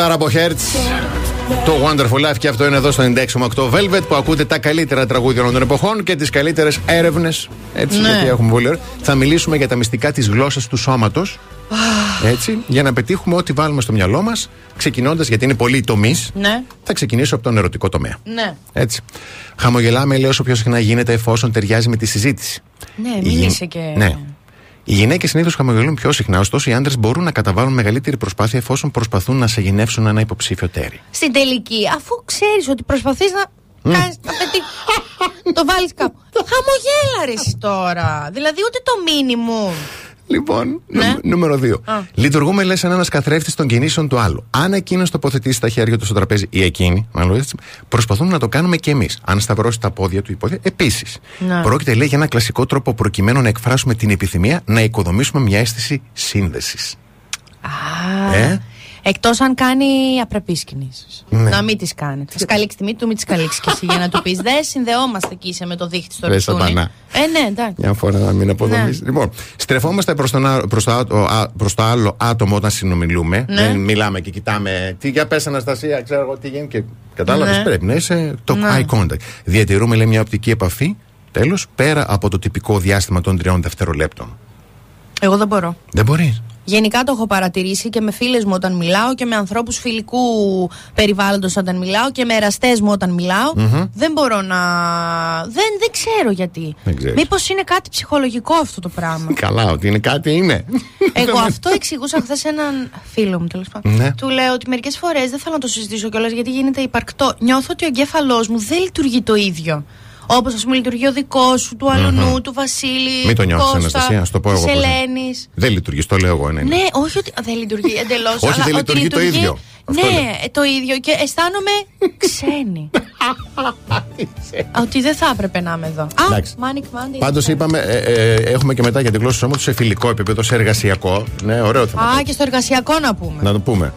Τραγουδάρα από Hertz. Το Wonderful Life και αυτό είναι εδώ στο 96,8 Velvet που ακούτε τα καλύτερα τραγούδια όλων των εποχών και τις καλύτερες έρευνες. Έτσι, Ναι. γιατί έχουμε πολύ ωραία. Θα μιλήσουμε για τα μυστικά της γλώσσας του σώματος. Έτσι, για να πετύχουμε ό,τι βάλουμε στο μυαλό μας, ξεκινώντας γιατί είναι πολλοί τομεί. Ναι, Θα ξεκινήσω από τον ερωτικό τομέα. ναι. Έτσι. Χαμογελάμε, λέει, όσο πιο συχνά γίνεται εφόσον ταιριάζει με τη συζήτηση. Ναι, Οι γυ- μίλησε και. Ναι. Οι γυναίκες συνήθως χαμογελούν πιο συχνά, ωστόσο οι άντρες μπορούν να καταβάλουν μεγαλύτερη προσπάθεια εφόσον προσπαθούν να σε γεννεύσουν ένα υποψήφιο τέρι. Στην τελική, αφού ξέρεις ότι προσπαθείς να. Κάνεις, να πετύχει. το βάλεις κάπου. Χαμογέλα ρε εσύ τώρα. Δηλαδή ούτε το μήνυμο. Λοιπόν, Ναι. νου- νούμερο 2. Α. Λειτουργούμε, λες, σαν ένας καθρέφτης των κινήσεων του άλλου. Αν εκείνος τοποθετήσει τα χέρια του στο τραπέζι ή εκείνη, μάλλον έτσι, προσπαθούμε να το κάνουμε και εμείς. Αν σταυρώσει τα πόδια του υπόδια, επίσης. Ναι. Πρόκειται, λέει, για ένα κλασικό τρόπο προκειμένου να εκφράσουμε την επιθυμία να οικοδομήσουμε μια αίσθηση σύνδεσης. Α. Ε; Εκτός αν κάνει απρεπείς κινήσεις. Ναι. Να μην τις κάνει. Θα σκαλίξει τη μύτη του, μην τις σκαλίξει και εσύ για να του πεις. Δεν συνδεόμαστε εκεί είσαι με το δίχτυ στο Ρε, ρουστούνι. σατανά. Ε, ναι, εντάξει. Μια φορά να μην αποδομήσεις. Ναι. Λοιπόν, στρεφόμαστε προς προς το, άτο- α- προς το άλλο άτομο όταν συνομιλούμε. Ναι. Δεν μιλάμε και κοιτάμε. Τι για πες, Αναστασία, ξέρω εγώ τι γίνει. Και... Κατάλαβες, Ναι. πρέπει να είσαι το Ναι. eye contact. Διατηρούμε, λέει, μια οπτική επαφή. Τέλος, πέρα από το τυπικό διάστημα των τριών δευτερολέπτων. Εγώ δεν μπορώ. Δεν μπορείς. Γενικά το έχω παρατηρήσει και με φίλες μου όταν μιλάω και με ανθρώπους φιλικού περιβάλλοντος όταν μιλάω και με εραστές μου όταν μιλάω. Δεν μπορώ να. Δεν, δεν ξέρω γιατί. Δεν ξέρεις. Μήπως είναι κάτι ψυχολογικό αυτό το πράγμα; Καλά, ότι είναι κάτι είναι. Εγώ αυτό εξηγούσα χθες σε έναν φίλο μου τέλος πάντων. Ναι. Του λέω ότι μερικές φορές δεν θέλω να το συζητήσω κιόλας γιατί γίνεται υπαρκτό. Νιώθω ότι ο εγκέφαλός μου δεν λειτουργεί το ίδιο. Όπως ας πούμε λειτουργεί ο δικός σου, του αλουνού, του Βασίλη. Μην το του νιώθεις, Κώστα, Αναστασία, ας το πω εγώ της πώς είναι. Ελένης. Δεν λειτουργείς, το λέω εγώ. Ναι, ναι. Ναι, όχι ότι δεν λειτουργεί εντελώς. Όχι, δεν λειτουργεί το ίδιο. Αυτό Ναι, λέω. ε, το ίδιο και αισθάνομαι ξένη. ότι δεν θα έπρεπε να είμαι εδώ. Α, Εντάξει. Manic Monday. Πάντως είπαμε, ε, ε, έχουμε και μετά για την γλώσσα του σώματο σε φιλικό επίπεδο, σε εργασιακό. Ναι, ωραίο θέμα. Α, και στο εργασιακό να πούμε. Να το πούμε.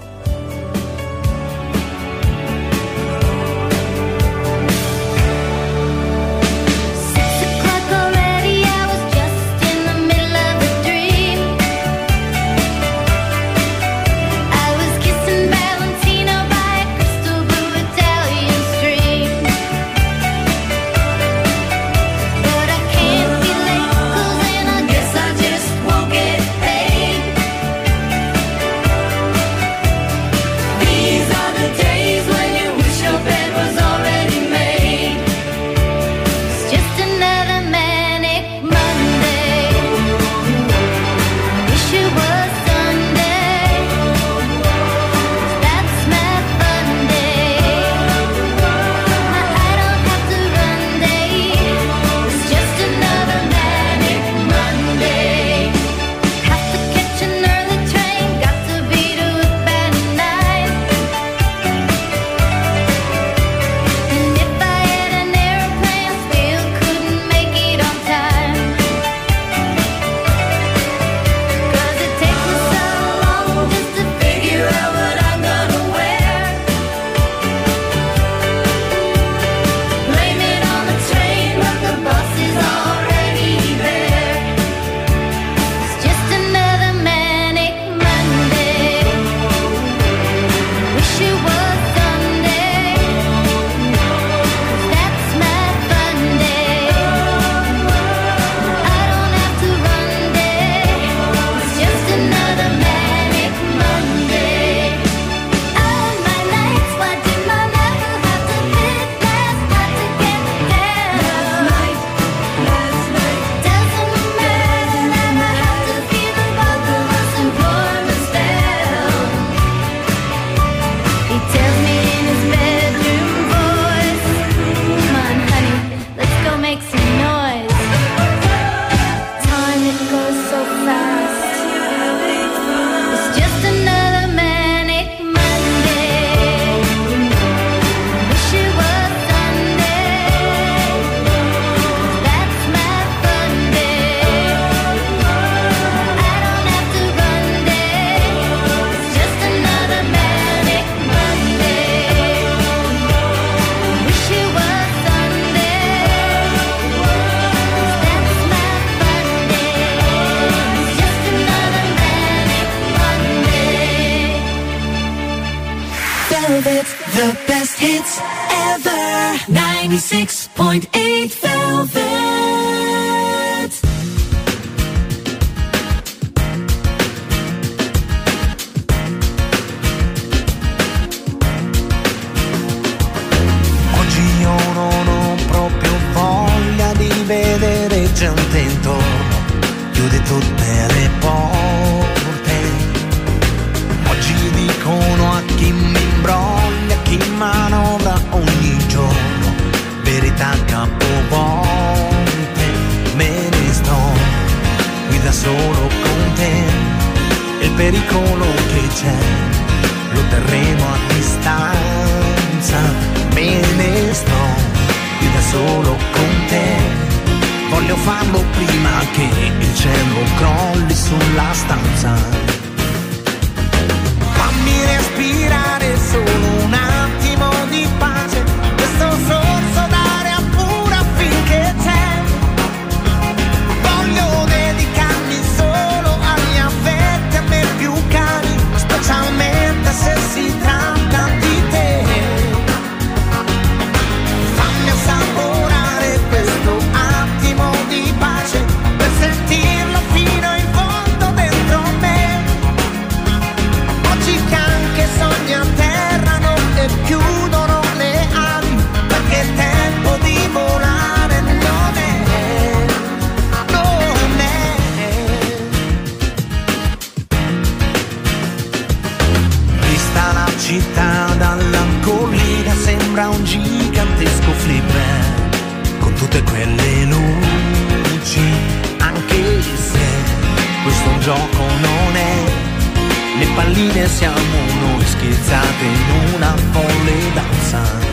siamo noi schizzati in una folle danza.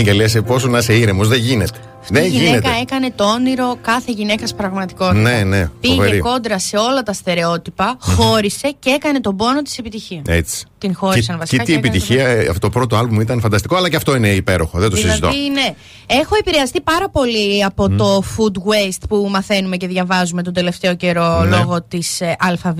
Φωνή και λες «Ε, πόσο να είσαι ήρεμος. Δεν γίνεται. Δεν η γυναίκα γίνεται. έκανε το όνειρο κάθε γυναίκα πραγματικότητα. Ναι, ναι, Πήγε φοβερή. κόντρα σε όλα τα στερεότυπα, χώρισε και έκανε τον πόνο της επιτυχίας. Έτσι. Την χώρισαν Και, βασικά. και τι έκανε επιτυχία, ε, αυτό το πρώτο άλμπουμ ήταν φανταστικό, αλλά και αυτό είναι υπέροχο. Δεν το συζητώ. Δηλαδή, ναι. Έχω επηρεαστεί πάρα πολύ από το food waste που μαθαίνουμε και διαβάζουμε τον τελευταίο καιρό Ναι. λόγω της ε, ΑΒ.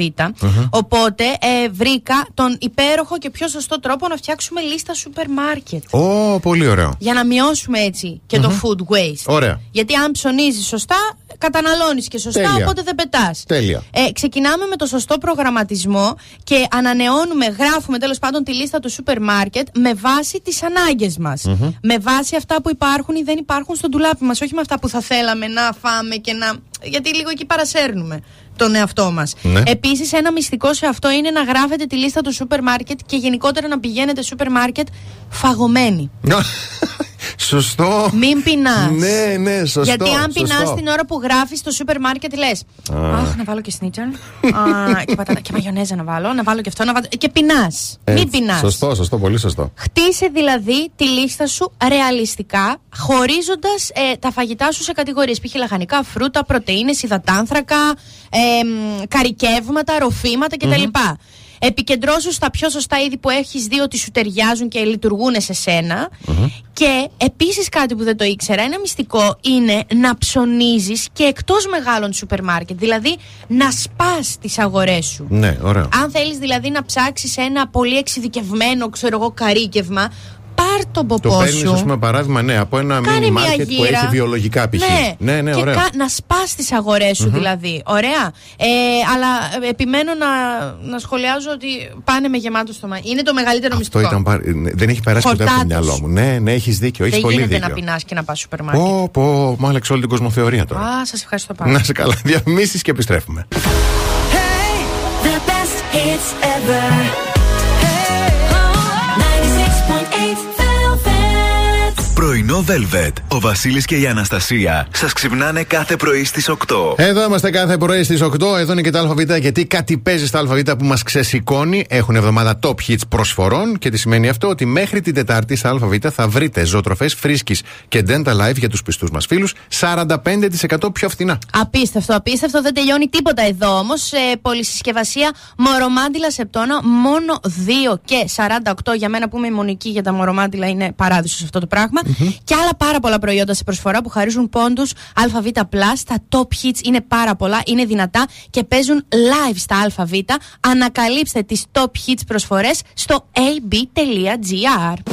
Οπότε ε, βρήκα τον υπέροχο και πιο σωστό τρόπο να φτιάξουμε λίστα σούπερ μάρκετ. Ω, πολύ ωραίο. Για να μειώσουμε έτσι και το food waste. Ωραία. Γιατί αν ψωνίζεις σωστά, καταναλώνεις και σωστά, Τέλεια. οπότε δεν πετάς. Τέλεια. Ε, ξεκινάμε με το σωστό προγραμματισμό και ανανεώνουμε, γράφουμε τέλος πάντων τη λίστα του σούπερ μάρκετ με βάση τις ανάγκες μας. Με βάση αυτά που υπάρχουν ή δεν υπάρχουν στο ντουλάπι μας. Όχι με αυτά που θα θέλαμε να φάμε και να. Γιατί λίγο εκεί παρασέρνουμε τον εαυτό μας. Ναι. Επίσης, ένα μυστικό σε αυτό είναι να γράφετε τη λίστα του σούπερ μάρκετ και γενικότερα να πηγαίνετε σούπερ μάρκετ φαγωμένοι. Σωστό. Μην πεινάς. Ναι, ναι, σωστό. Γιατί αν πεινάς σωστό. την ώρα που γράφεις στο σούπερ μάρκετ, λες. Αχ, να βάλω και σνίτσερ. Α, και, πατάτα, και μαγιονέζα να βάλω. Να βάλω και αυτό. Να βάλω... Και πεινάς. Μην Έτσι. πεινάς. Σωστό, σωστό, πολύ σωστό. Χτίσε δηλαδή τη λίστα σου ρεαλιστικά, χωρίζοντας τα φαγητά σου σε κατηγορίες. Π.χ. λαχανικά, φρούτα, πρωτενε, υδατάνθρακα, ε, μ, καρικεύματα, ροφήματα κτλ. Επικεντρώσου στα πιο σωστά είδη που έχεις δει ότι σου ταιριάζουν και λειτουργούν σε σενα Και επίσης κάτι που δεν το ήξερα, ένα μυστικό είναι να ψωνίζεις και εκτός μεγάλων σούπερ μάρκετ. Δηλαδή να σπάς τις αγορές σου. Ναι, ωραίο. Αν θέλεις δηλαδή να ψάξεις ένα πολύ εξειδικευμένο, ξέρω εγώ, καρίκευμα, πα πάρ τον Το ποπό παίρνεις, σου. ας πούμε, παράδειγμα, ναι, από ένα Κάνε mini μια market που γύρα. έχει βιολογικά π.χ. Ναι, ναι, ναι και ωραίο. κα- να σπάς τις αγορές σου δηλαδή. Ωραία. Ε, αλλά ε, επιμένω να, να σχολιάζω ότι πάνε με γεμάτο στομάχι. Είναι το μεγαλύτερο Αυτό μυστικό. ήταν πάρα- ναι, Δεν έχει περάσει ποτέ από το Χορτάτος. μυαλό μου. Ναι, ναι, έχεις δίκιο. Έχεις Δεν πολύ γίνεται δίκιο. να πεινάς και να πας σούπερ μάρκετ. Πω, πω, μου άλλαξε όλη την κοσμοθεωρία τώρα. Α, σας ευχαριστώ πάρα Να πολύ. σε καλά. Διαφημίσει και επιστρέφουμε. The best hits ever. Πρωινό Velvet. Ο Βασίλης και η Αναστασία σας ξυπνάνε κάθε πρωί στις 8. Εδώ είμαστε κάθε πρωί στις 8. Εδώ είναι και τα ΑΒ. Γιατί κάτι παίζει στα ΑΒ που μας ξεσηκώνει. Έχουν εβδομάδα top hits προσφορών. Και τι σημαίνει αυτό, ότι μέχρι την Τετάρτη στα ΑΒ θα βρείτε ζωοτροφές φρίσκη και dental life για τους πιστούς μας φίλους 45% πιο φθηνά. Απίστευτο, απίστευτο. Δεν τελειώνει τίποτα εδώ όμως. Ε, πολυσυσκευασία μορομάντιλα σεπτόνα, μόνο 2 και 48 για μένα που είμαι ημονική για τα μορομάντιλα είναι παράδεισος σε αυτό το πραγμα Και άλλα πάρα πολλά προϊόντα σε προσφορά που χαρίζουν πόντους ΑΒ. Τα top hits είναι πάρα πολλά, είναι δυνατά και παίζουν live στα ΑΒ. Ανακαλύψτε τις top hits προσφορές στο ab.gr.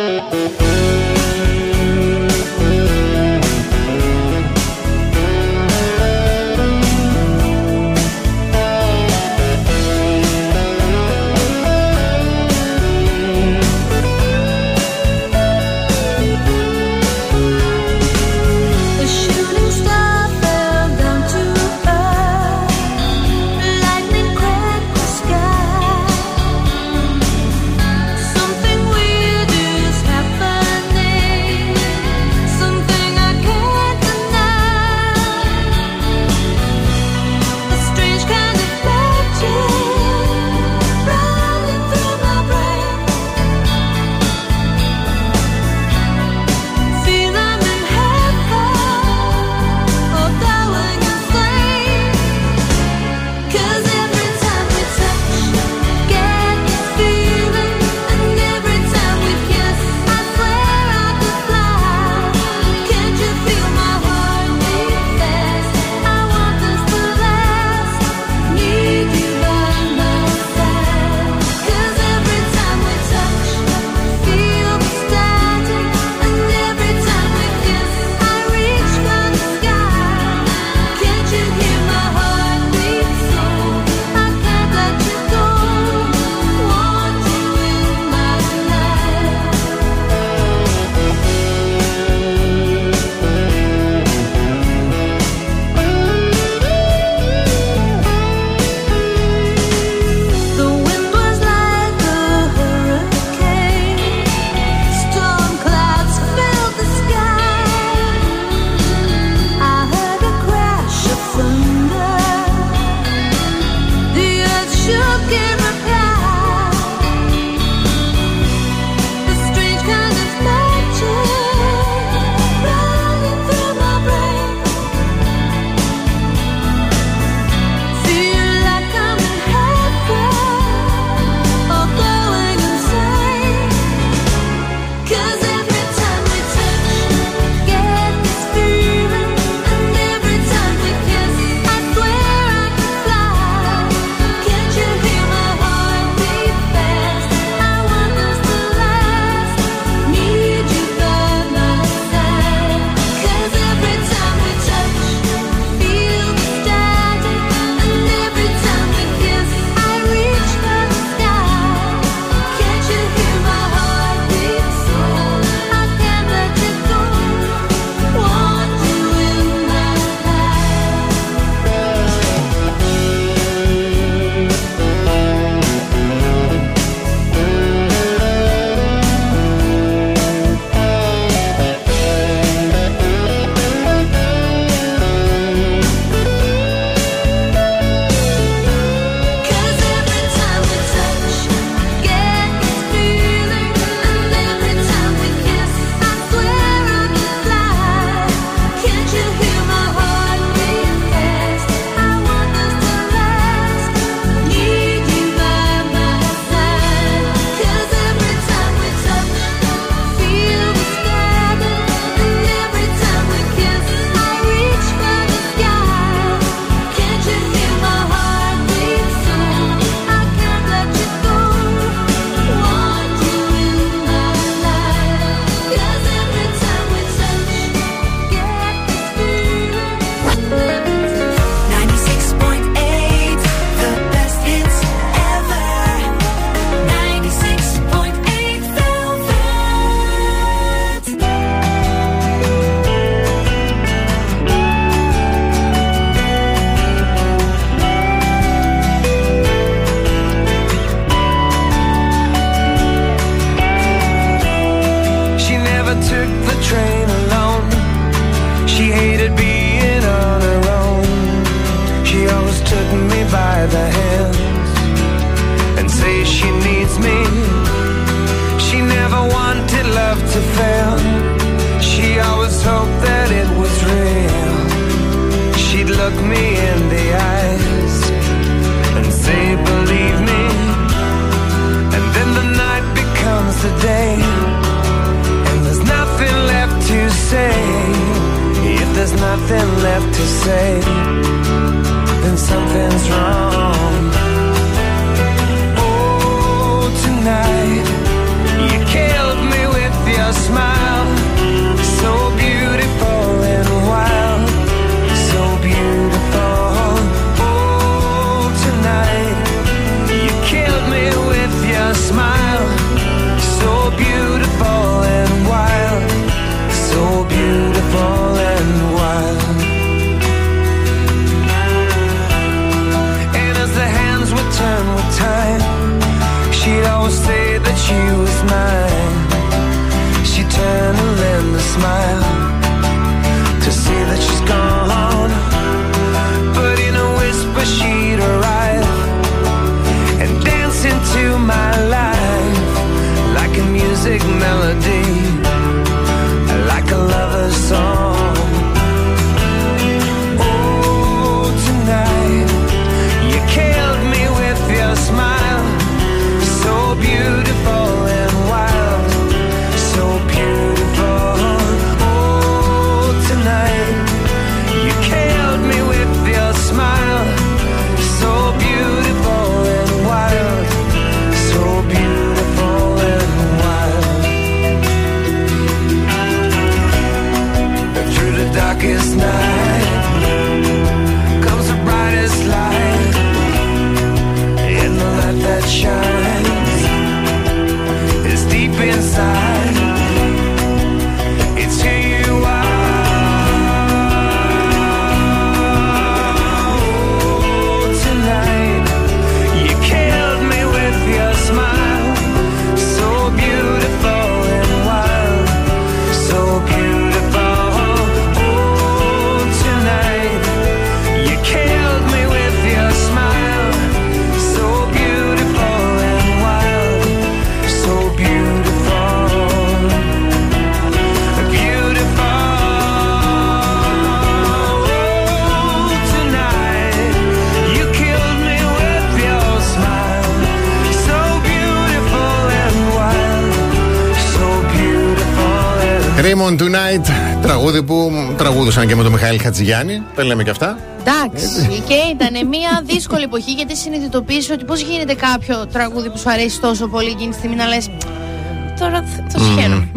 Τραγούδουσαν και με τον Μιχαήλ Χατζηγιάννη. Τα λέμε και αυτά. Εντάξει, και ήταν μια δύσκολη εποχή γιατί συνειδητοποίησες ότι πώς γίνεται κάποιο τραγούδι που σου αρέσει τόσο πολύ εκείνη τη στιγμή να λες. Τώρα θ- το συχαίνομαι.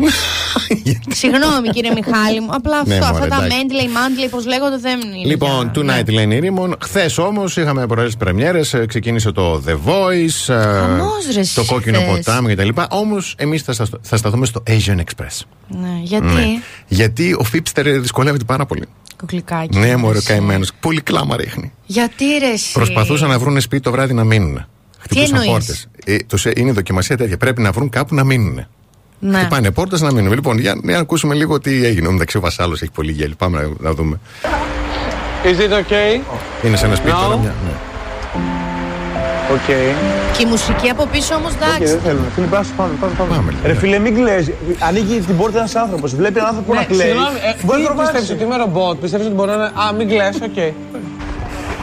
Συγγνώμη κύριε Μιχάλη μου. Απλά αυτό, Ναι, μωρέ, αυτά τα εντάξει. Mendley, Mandley, πώς λέγονται, δεν είναι. Λοιπόν, Tonight λένε η Ρήμον. Χθες όμως είχαμε πολλέ πρεμιέρες. Ξεκίνησε το The Voice, ε, Χαμός, ρε, το κόκκινο χθες. ποτάμι κτλ. Όμως εμείς θα, σταθ- θα σταθούμε στο Asian Express. Ναι, γιατί; Ναι. Γιατί ο Φίπστερ δυσκολεύεται πάρα πολύ. Κουκλικάκι. Ναι, μωρέ, εσύ. καημένος. Πολύ κλάμα ρίχνει. Γιατί ρε. εσύ; Προσπαθούσαν να βρουν σπίτι το βράδυ να μείνουν. Χτυπούσαν εννοείς; πόρτες. Ε, τους, ε, είναι δοκιμασία τέτοια. Πρέπει να βρουν κάπου να μείνουν. Ναι. Χτυπάνε πόρτες να μείνουν. Λοιπόν, για να ακούσουμε λίγο τι έγινε. Εντάξει, ο Βασάλος έχει πολύ γέλιο. Πάμε να, να δούμε. Is it okay? Είναι σε ένα σπίτι No. τώρα. Μια, ναι. Okay. Και η μουσική από πίσω όμως, Okay, εντάξει. δεν θέλουμε. Φίλε, πάμε, πάμε, πάμε. πάμε. Πάμε, Ρε φίλε, μην κλαις. Ανοίγει την πόρτα ένας άνθρωπος. Βλέπει έναν άνθρωπο να κλαίει. Συγγνώμη, ε, Μπορεί να τι πιστεύεις τρομάξει. ότι είμαι ρομπότ, πιστεύεις ότι μπορώ να... Α, μην κλαις, οκ.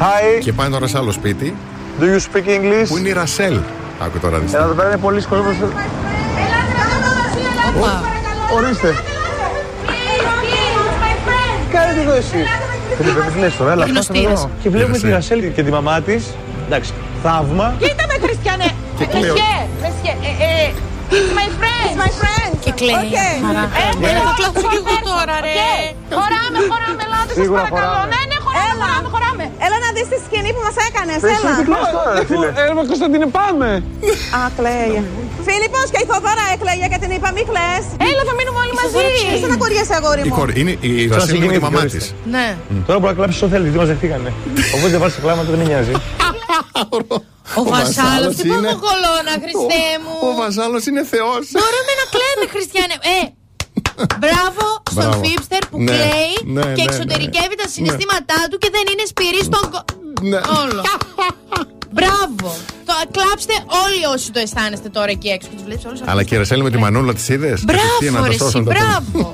Hi, Και πάνε τώρα σε άλλο σπίτι. Do you speak English? Που είναι η Ρασέλ; Άκου τώρα δεις. Εδώ πέρα είναι πολλοί κόσμος. Ορίστε. Κάνετε εδώ εσύ. Φίλε, δεν λες τώρα, έλα, Γνωστή φτάστε εδώ. Ρασέλ. Και βλέπουμε Ρασέλ. τη Ρασέλ και τη μαμά της. Εντάξει, θαύμα. Κοίτα με, Χριστιανέ. Και κλαίω. Μεσιέ, μεσιέ. Ε, ε, It's my friend. It's my friend. Και κλαίει. Okay. Χαρά. Ε, Έλα, ε, θα κλάψω κι εγώ ε, τώρα, ρε. okay. Χωράμε, χωράμε, ελάτε σας Σίγουρα παρακαλώ. χωράμε. Ναι, ναι, χωράμε, χωράμε, χωράμε. Έλα να δεις τη σκηνή που μας έκανες, Πες έλα. τι κλαις τώρα, ρε φίλε. Έλμα Κωνσταντίνε, πάμε! Α, κλαίει. Φίλιππος και η Θοδώρα έκλαιγε και την είπα μη κλαις. Έλα, θα μείνουμε όλοι μαζί. Είσαι να κοριέσαι, αγόρι Η, μου. κορ- είναι, η Τώρα Ρασέλ είναι με τη μαμά συγκινήθηκε, της. Ναι. Τώρα μπορεί να κλάψεις όσο θέλεις, γιατί μας δεχτήκανε. Οπότε δεν βάζει κλάματα, δεν με νοιάζει. Ο Βασάλο, τι είναι- παγωγολώνα, Χριστέ μου. Ο Βασάλο είναι θεός. Μπορούμε να κλαίμε, Χριστιανέ. Ε, μπράβο στον Μπράβο. Φίπστερ που Ναι, κλαίει ναι, και ναι, εξωτερικεύει ναι, τα συναισθήματά του και δεν είναι σπυρί στον κο... Ναι. Όλο. Μπράβο. Το κλάψτε όλοι όσοι το αισθάνεστε τώρα εκεί έξω. Τους βλέπεις όλους Αλλά και η Ρασέλ με τη μανούλα τη είδες; Μπράβο, ρε, εσύ, μπράβο.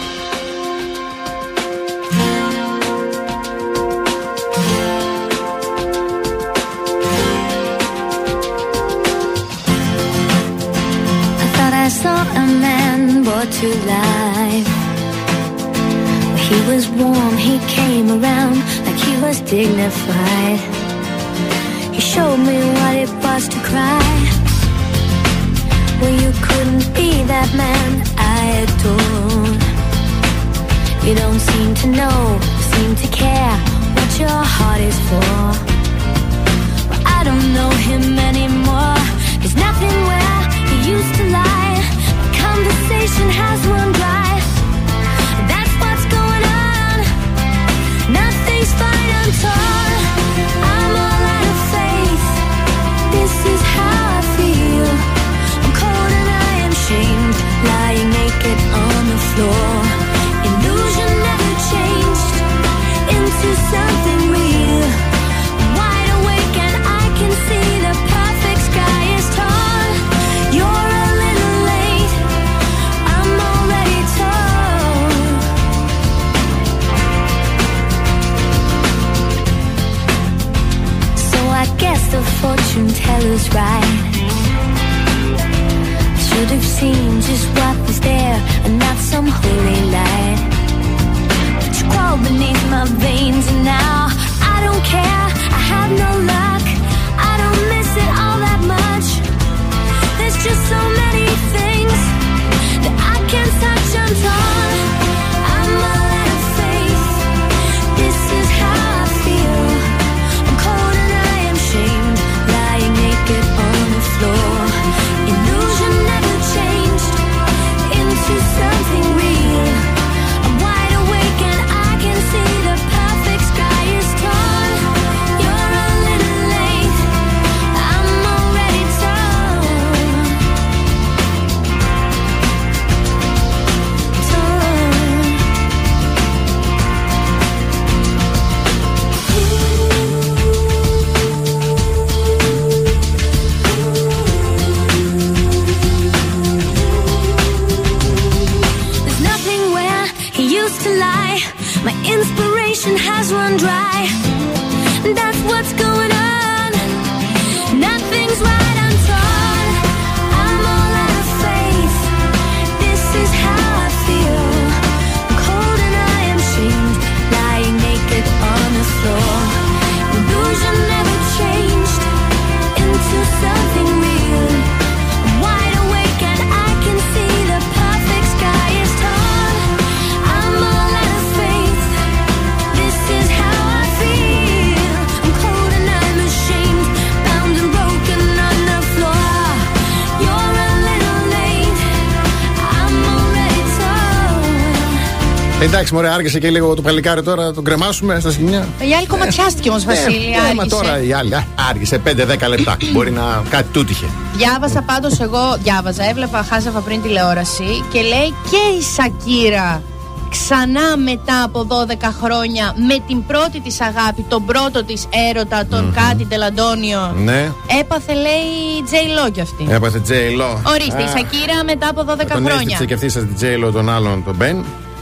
Εντάξει, μωρέ, άργησε και λίγο το παλικάρι τώρα, να τον κρεμάσουμε στα σκηνιά. Η άλλη κομματιάστηκε όμως, Βασίλη. Ε, ε, μα άργησε. τώρα η άλλη, α, άργησε 5-10 λεπτά. Μπορεί να κάτι τούτυχε. Διάβασα πάντως εγώ, διάβαζα, έβλεπα, χάζευα πριν τηλεόραση και λέει και η Σακύρα ξανά μετά από 12 χρόνια με την πρώτη της αγάπη, τον πρώτο της έρωτα, τον Κάτι Τελαντόνιο. Ναι, Έπαθε, λέει, Τζέι Λό κι αυτή. έπαθε J. Lo. Ορίστε, η Α, Σακύρα μετά από 12 Τον χρόνια. έστειψε και αυτή σας την J. Lo τον άλλον, τον Ben.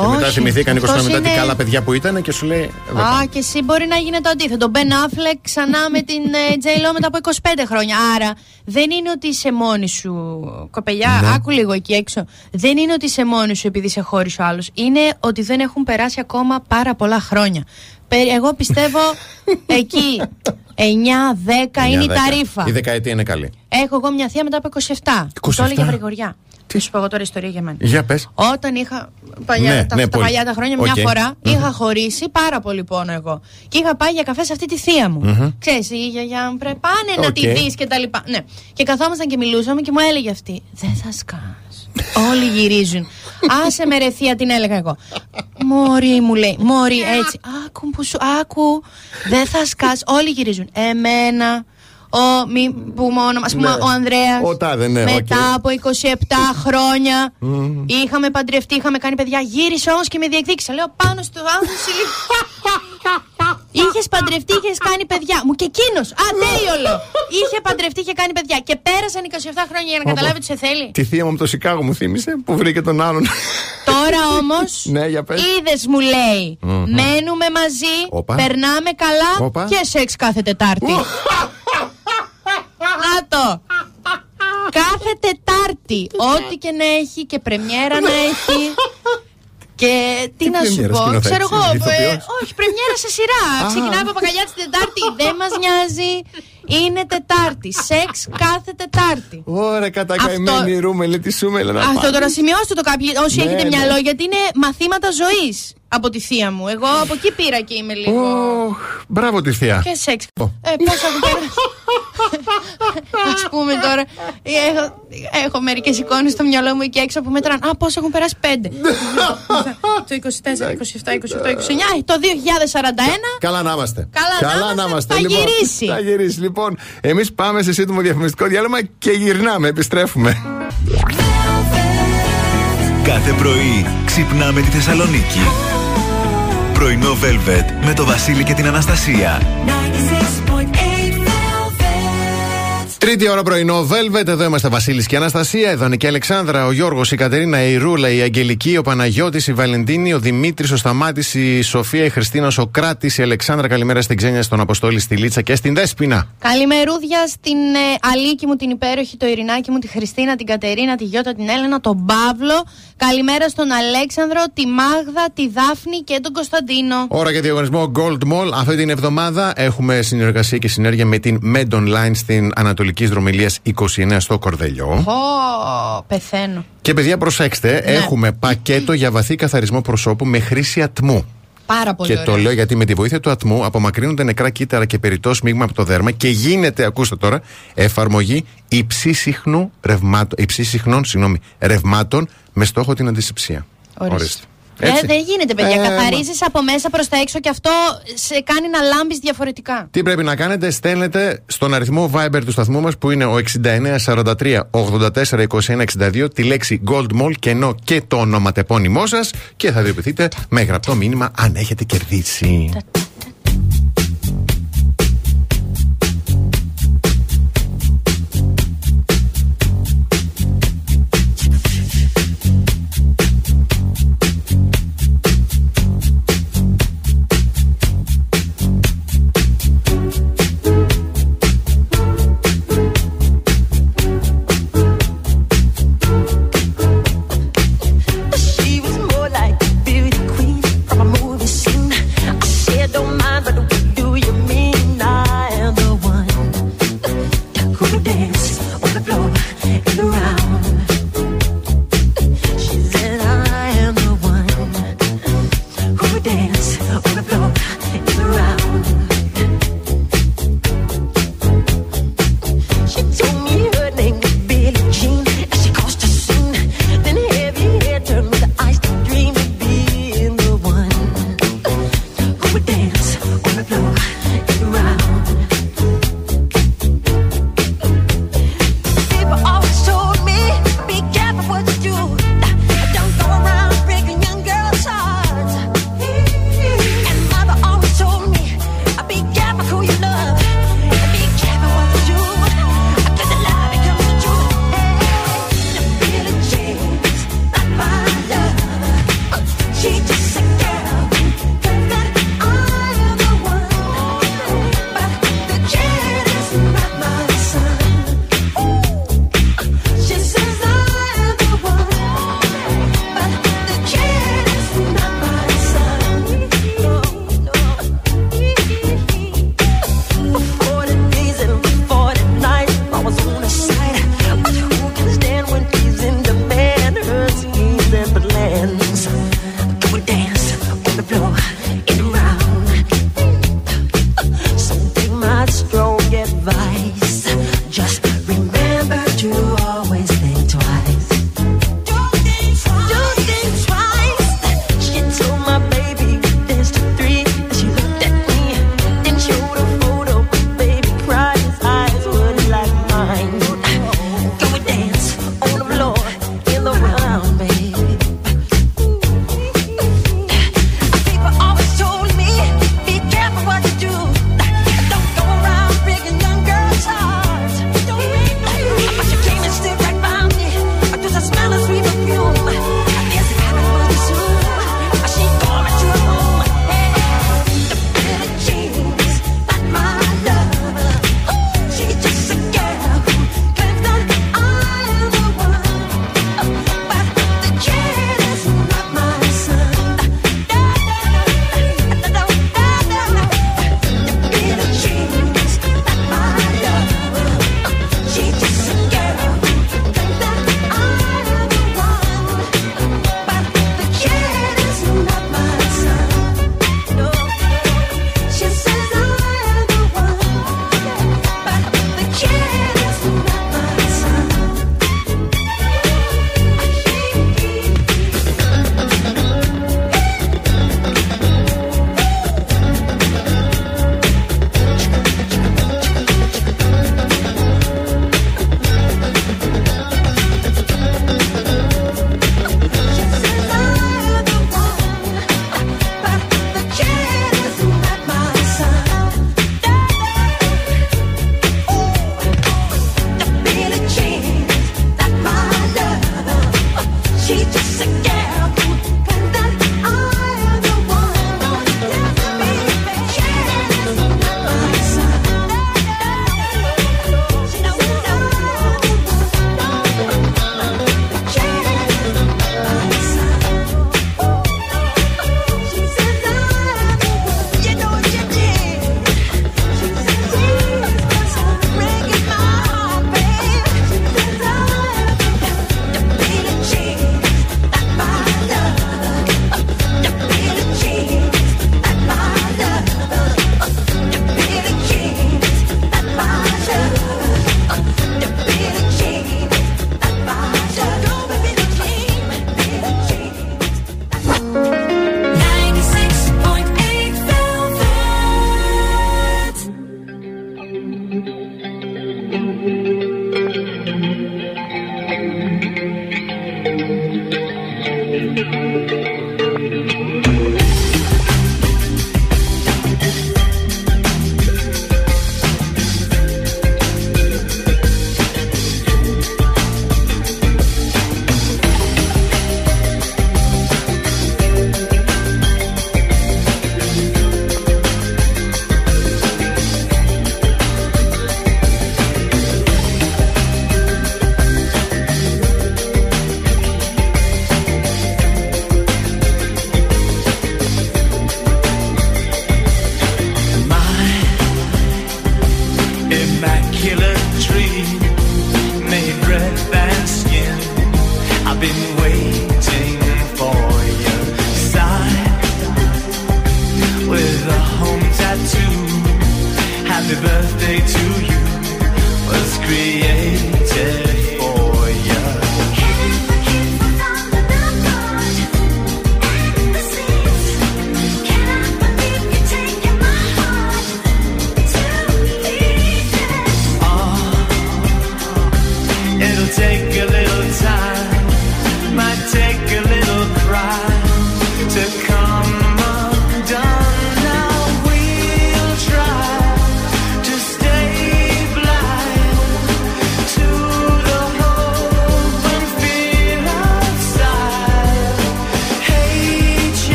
Και μετά Όχι, θυμηθήκαν 20 αυτός χρόνια μετά τι είναι- καλά παιδιά που ήταν και σου λέει. εδώ Α, πάμε. και εσύ μπορεί να γίνει το αντίθετο. Μπεν Αφλεκ ξανά με την Τζέι Λό μετά από 25 χρόνια. Άρα δεν είναι ότι είσαι μόνη σου, κοπελιά. Ναι. Άκου λίγο εκεί έξω. Δεν είναι ότι είσαι μόνη σου επειδή σε χώρισε ο άλλος. Είναι ότι δεν έχουν περάσει ακόμα πάρα πολλά χρόνια. Πε- Εγώ πιστεύω εκεί 9-10 είναι η 9-10. ταρήφα. Η δεκαετία είναι καλή. Έχω εγώ μια θεία μετά από 27. 27. Το έλεγε Γρηγοριά. Τι σου πω εγώ τώρα ιστορία για μένα. Για πες. Όταν είχα παλιά, Ναι, τα, ναι, τα πολύ. παλιά τα χρόνια, Οκ. μια φορά Μμμ. είχα χωρίσει πάρα πολύ πόνο εγώ. Και είχα πάει για καφέ σε αυτή τη θεία μου. Μμμ. Ξέρεις, η γιαγιά μου πρέπει πάνε να Οκ. τη δεις και τα λοιπά. Ναι. Και καθόμασταν και μιλούσαμε και μου έλεγε αυτή. Δεν θα σκάς. Όλοι γυρίζουν. Άσε με ρε θεία, την έλεγα εγώ. Μωρή μου λέει, Μωρή έτσι. Άκου που σου, άκου. Δεν θα σκάς. Όλοι γυρίζουν. Εμένα. Ο, μη πούμε όνομα, ας πούμε, Ναι. ο Ανδρέας. Ο τάδε, ναι, Μετά οκ. από 27 χρόνια είχαμε παντρευτεί, είχαμε κάνει παιδιά. Γύρισε όμως και με διεκδίκησε. Λέω πάνω στο άνθρωπο Είχες παντρευτεί, είχες κάνει παιδιά. Μου και εκείνος. Α, τέλειο λέω. Είχε παντρευτεί, είχε κάνει παιδιά. Και πέρασαν 27 χρόνια για να καταλάβει τι σε θέλει. Τη θεία μου από το Σικάγο μου θύμισε που βρήκε τον άλλον. Τώρα όμως. Ναι, για πες. Είδες, μου λέει. Μμμ. Μένουμε μαζί, Όπα. περνάμε καλά Όπα. και σεξ κάθε Τετάρτη. Να το. Κάθε Τετάρτη. Ό,τι και να έχει και πρεμιέρα να έχει. Και τι, Τι να σου πρεμιέρα, πω, σκηνοθέτης, ξέρω εγώ. ε, ηθοποιός; όχι, πρεμιέρα σε σειρά. Α. Ξεκινάει από παπαγαλιά την Τετάρτη. Δεν μας νοιάζει. Είναι Τετάρτη. Σεξ κάθε Τετάρτη. Ωραία, κατακαημένη ρούμελη, τι σούμελα να Αυτό πάμε. τώρα σημειώστε το κάποιοι όσοι Ναι, έχετε ναι. μυαλό, γιατί είναι μαθήματα ζωής από τη θεία μου. Εγώ από εκεί πήρα και είμαι λίγο. Ωχ, Μπράβο τη θεία. Και σεξ. Ω. Ε, πώς έχουν περάσει. Α πούμε τώρα. Έχω, έχω μερικές εικόνες στο μυαλό μου εκεί έξω που μετράνε. Α, πώς έχουν περάσει πέντε. το 24, 27, 28, 29. ε, Το 2041. Καλά να είμαστε. Καλά να είμαστε, θα Λοιπόν, γυρίσει. Θα γυρίσει. Λοιπόν, εμείς πάμε σε σύντομο διαφημιστικό διάλειμμα και γυρνάμε. Επιστρέφουμε. Κάθε πρωί ξυπνάμε τη Θεσσαλονίκη. Πρωινό Velvet με το Βασίλη και την Αναστασία. Τρίτη ώρα πρωινό, Velvet. Εδώ είμαστε Βασίλης και Αναστασία. Εδώ είναι και η Αλεξάνδρα, ο Γιώργος, η Κατερίνα, η Ρούλα, η Αγγελική, ο Παναγιώτης, η Βαλεντίνη, ο Δημήτρης, ο Σταμάτης, η Σοφία, η Χριστίνας, ο Κράτης, η Αλεξάνδρα. Καλημέρα στην Ξένια, στον Αποστόλη, στη Λίτσα και στην Δέσπινα. Καλημερούδια στην ε, Αλίκη μου, την υπέροχη, το Ειρηνάκι μου, τη Χριστίνα, την Κατερίνα, τη Γιώτα, την Έλενα, τον Παύλο. Καλημέρα στον Αλέξανδρο, τη Μάγδα, τη Δάφνη και τον Κωνσταντίνο. Ώρα για διαγωνισμό Gold Mall. Αυτή την εβδομάδα έχουμε συνεργασία και συνέργεια με την Med Online στην Ανατολική Δρομιλίας 29 στο Κορδελιό. Ω, πεθαίνω. Και παιδιά, προσέξτε, Ναι. έχουμε πακέτο για βαθύ καθαρισμό προσώπου με χρήση ατμού. Πάρα πολύ Και ωραία. το λέω γιατί με τη βοήθεια του ατμού απομακρύνονται νεκρά κύτταρα και περιττό μείγμα από το δέρμα και γίνεται, ακούστε τώρα, εφαρμογή υψίσυχνου ρευμάτων, υψίσυχνων συγγνώμη, ρευμάτων με στόχο την αντισηψία. Ορίστε. Ε, Έτσι. δεν γίνεται, παιδιά. Ε, Καθαρίζεις από μέσα προς τα έξω και αυτό σε κάνει να λάμπεις διαφορετικά. Τι πρέπει να κάνετε, στέλνετε στον αριθμό Viber του σταθμού μας που είναι ο 6943 84 21 62 τη λέξη Gold Mall και ενώ και το ονοματεπώνυμό σας και θα διοποιηθείτε με γραπτό μήνυμα αν έχετε κερδίσει.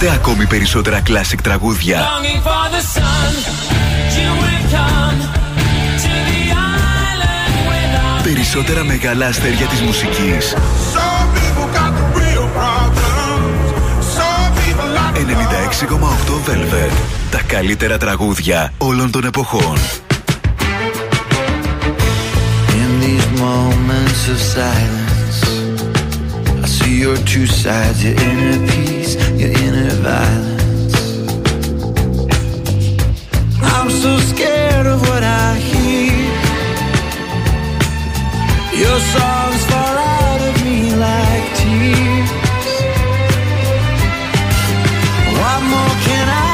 Ακούστε ακόμη περισσότερα κλασικ τραγούδια. Περισσότερα μεγάλα αστέρια της μουσικής. 96,8 Velvet. Τα καλύτερα τραγούδια όλων των εποχών. In these moments of silence two sides your inner peace, your inner violence. I'm so scared of what I hear. Your songs fall out of me like tears. What more can I?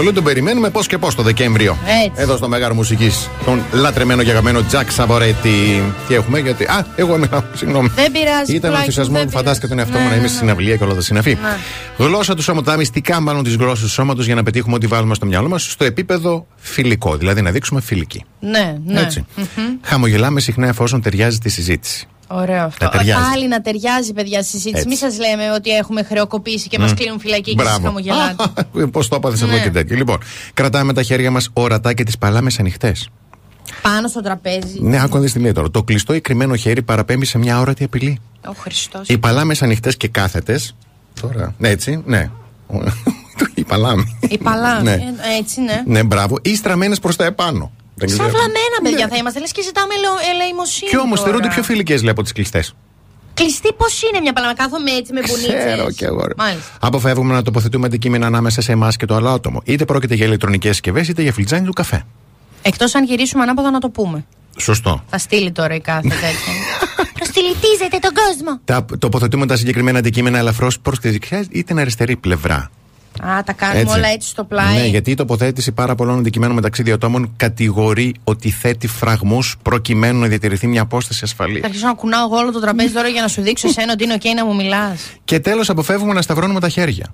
Σταματώ το λέω, τον περιμένουμε πώς και πώς το Δεκέμβριο. Έτσι. Εδώ στο Μέγαρο Μουσικής. Τον λατρεμένο και αγαπημένο Τζακ Σαβορέτη. Τι έχουμε, γιατί. Α, εγώ έμεινα, συγγνώμη. Δεν πειράζει. Ήταν ο τουλάχιστον ενθουσιασμό δεν μου, φαντάστηκα τον εαυτό μου Ναι, να είμαι ναι, στη συναυλία και όλα τα συναφή. Γλώσσα του σώματος, τα μυστικά μάλλον της γλώσσας του σώματος για να πετύχουμε ό,τι βάλουμε στο μυαλό μας στο επίπεδο φιλικό. Δηλαδή να δείξουμε φιλική. Ναι, ναι. Έτσι. Μμμ. Χαμογελάμε συχνά εφόσον ταιριάζει τη συζήτηση. Ωραίο αυτό. Να ταιριάζει. Πάλι να ταιριάζει, παιδιά, στη συζήτηση. Μην Έτσι. σας λέμε ότι έχουμε χρεοκοπήσει και μας Μμ. κλείνουν φυλακή και εσεί Μπράβο. χαμογελάτε. Πώς το έπαθες Ναι. εδώ και τέτοιο. Λοιπόν, κρατάμε τα χέρια μας ορατά και τις παλάμες ανοιχτές. Πάνω στο τραπέζι. Ναι, άκου να δεις τι λέει τώρα. Το κλειστό ή κρυμμένο χέρι παραπέμπει σε μια όρατη απειλή. Ο Χριστός. Οι παλάμες ανοιχτές και κάθετες. Τώρα. Ναι, έτσι, ναι. Οι παλάμοι. Η παλάμη. Ναι. Ε, Έτσι, ναι. Ναι, μπράβο. Ή στραμμένες προς τα επάνω. Δεν Σαν ξέρω. βλαμμένα, παιδιά, θα είμαστε. Λες και ζητάμε ελεο- ελεημοσύνη. Και όμως τώρα. θεωρούνται πιο φιλικές, λέει, από τις κλειστές. Κλειστή πώς είναι μια παλάμα, κάθομαι έτσι με μπουνίτσε. Ξέρω κι εγώ. ρε. Μάλιστα. Αποφεύγουμε να τοποθετούμε αντικείμενα ανάμεσα σε εμάς και το άλλο άτομο. Είτε πρόκειται για ηλεκτρονικές συσκευές, είτε για φλιτζάνι του καφέ. Εκτός αν γυρίσουμε ανάποδα να το πούμε. Σωστό. Θα στείλει τώρα η κάθε τέτοια. Προσηλυτίζετε τον κόσμο. Τα τοποθετούμε τα συγκεκριμένα αντικείμενα ελαφρώς προς τη δεξιά ή την αριστερή πλευρά. Α, τα κάνουμε όλα έτσι στο πλάι. Ναι, γιατί η τοποθέτηση πάρα πολλών αντικειμένων μεταξύ δύο ατόμων κατηγορεί ότι θέτει φραγμούς προκειμένου να διατηρηθεί μια απόσταση ασφαλή. Θα αρχίσω να κουνάω εγώ όλο το τραπέζι τώρα για να σου δείξω εσένα ότι είναι οκ να μου μιλάς. Και τέλος, αποφεύγουμε να σταυρώνουμε τα χέρια.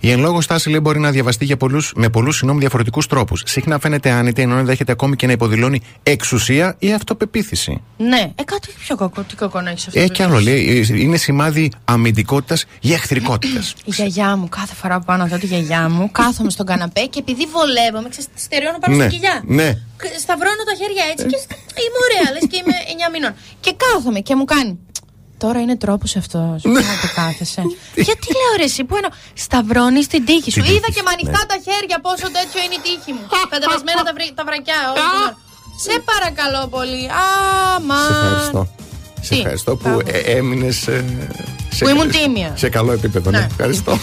Η εν λόγω στάση λέει μπορεί να διαβαστεί για πολλούς, με πολλούς συγγνώμη διαφορετικούς τρόπους. Συχνά φαίνεται άνετη, ενώ ενδέχεται ακόμη και να υποδηλώνει εξουσία ή αυτοπεποίθηση. Ναι, ε, κάτι πιο κακό. Τι κακό να έχεις αυτό. Έχει και άλλο, λέει. Είναι σημάδι αμυντικότητας ή εχθρικότητα. Η γιαγιά μου, κάθε φορά που πάω να δω τη γιαγιά μου, κάθομαι στον καναπέ και επειδή βολεύομαι, ξέρεις, στερεώνω πάνω ναι, στην κοιλιά. ναι. Κ- Σταυρώνω τα χέρια έτσι και st- είμαι ωραία, λες και είμαι 9 μηνών. Και κάθομαι και μου κάνει. Τώρα είναι τρόπος αυτός. Ναι. Πού το κάθεσαι. Γιατί λέω ρε, εσύ που εννοώ. Σταυρώνεις την τύχη σου. Την τύχη Είδα και σου, με ανοιχτά ναι. τα χέρια πόσο τέτοιο είναι η τύχη μου. Κατεβασμένα τα, βρυ- τα βρακιά. όλη την ώρα. Σε παρακαλώ πολύ. Αμάν. Σε ευχαριστώ. Σε Τι, ευχαριστώ που μπράβο. έμεινες. Που ήμουν τίμια. Σε καλό επίπεδο, ναι. Ναι. Ευχαριστώ.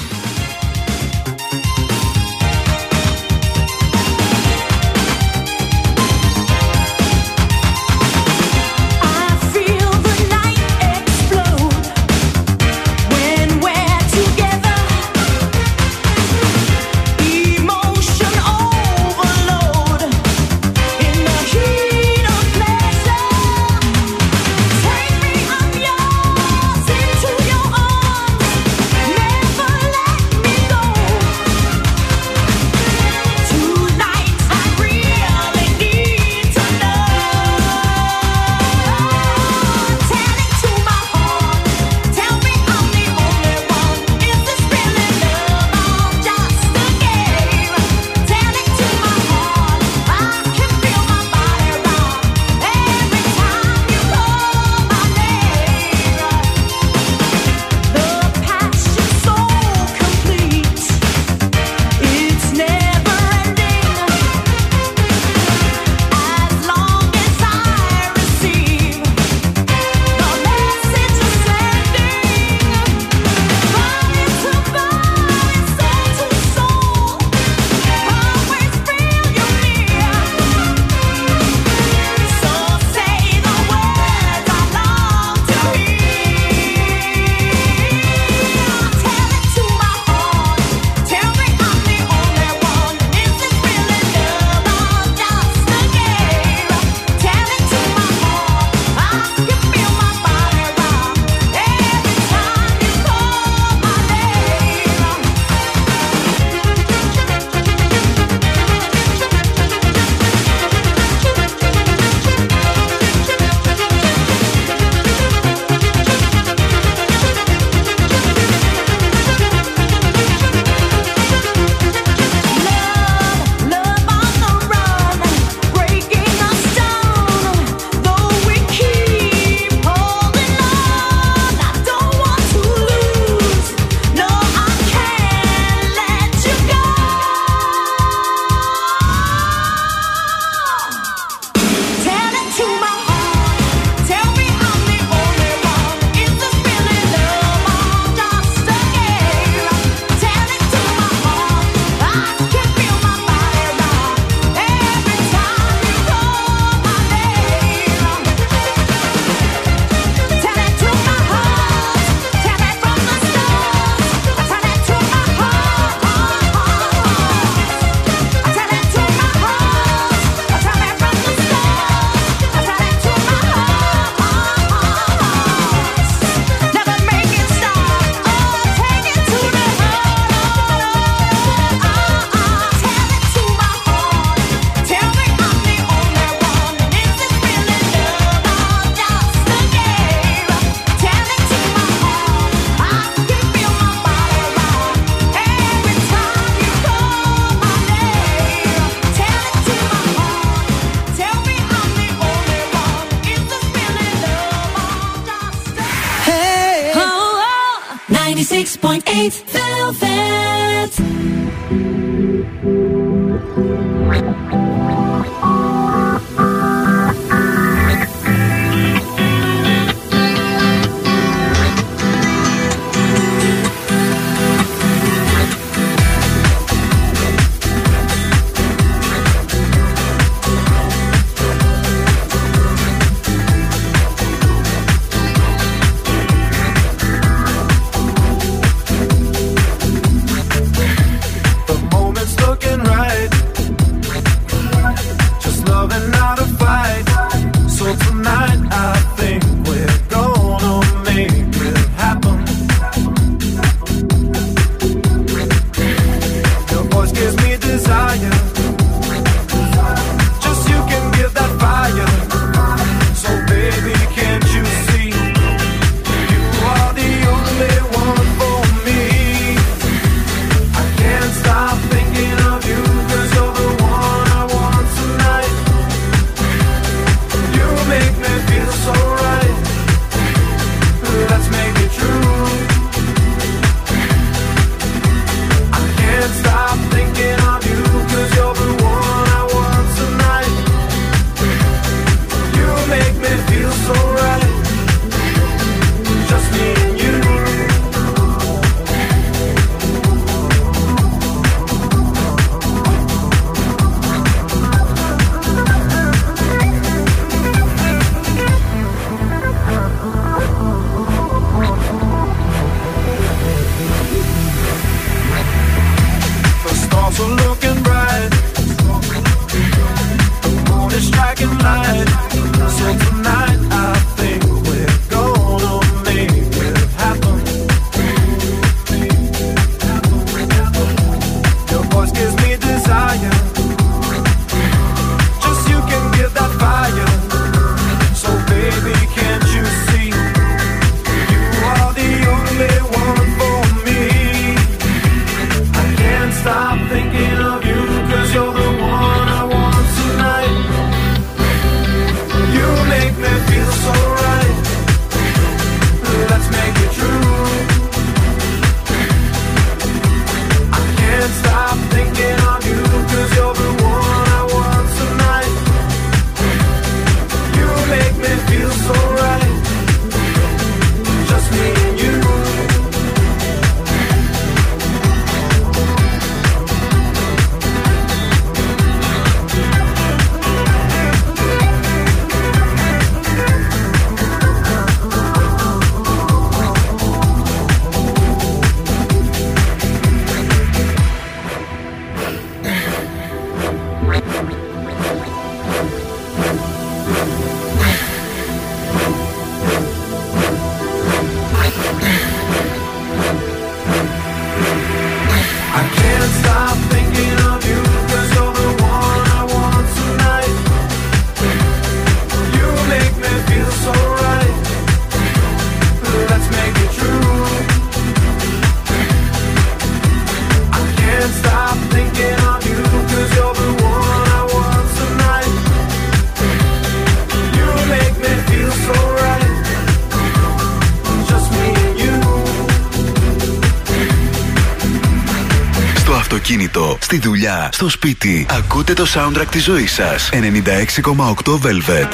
στη δουλειά, στο σπίτι. Ακούτε το soundtrack της ζωής σας. 96,8 Velvet.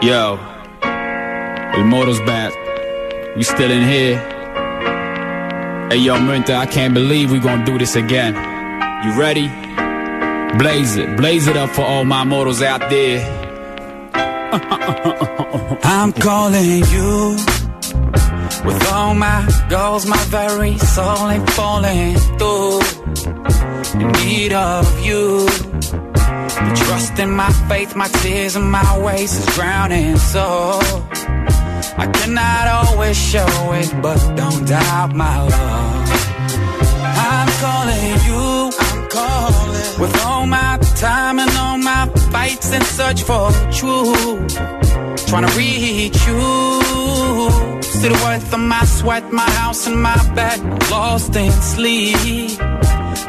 Yo, El Moro's back. We still in here. Hey, yo, Minta, I can't believe we gonna do this again. You ready? Blaze it, blaze it up for all my mortals out there. I'm calling you with all my goals, my very soul ain't falling through. In need of you. The trust in my faith, my tears and my ways is drowning. So I cannot always show it, but don't doubt my love. I'm calling you, I'm calling with all my time and all my fights and search for truth. Trying to reach you. See the worth of my sweat, my house and my bed, lost in sleep.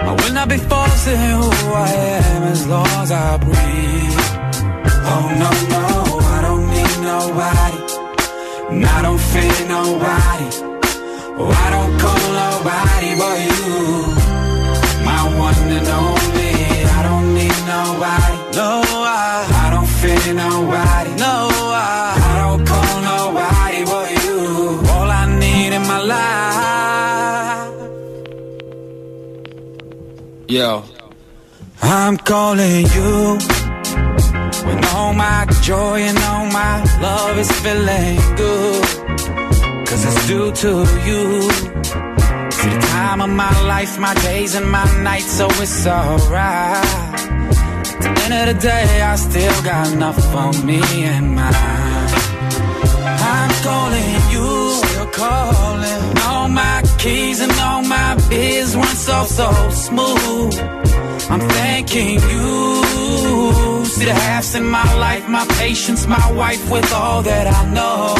I will not be forcing who I am as long as I breathe. Oh no, no, I don't need nobody. And I don't fear nobody. Oh, I don't call nobody but you. Yo, I'm calling you when all my joy and all my love is feeling good. Cause it's due to you. See the time of my life, my days and my nights, so it's alright. At the end of the day, I still got enough for me and mine. I'm calling you, still calling. My keys and all my biz went so, so smooth. I'm thanking you. See the halves in my life, my patience, my wife with all that I know.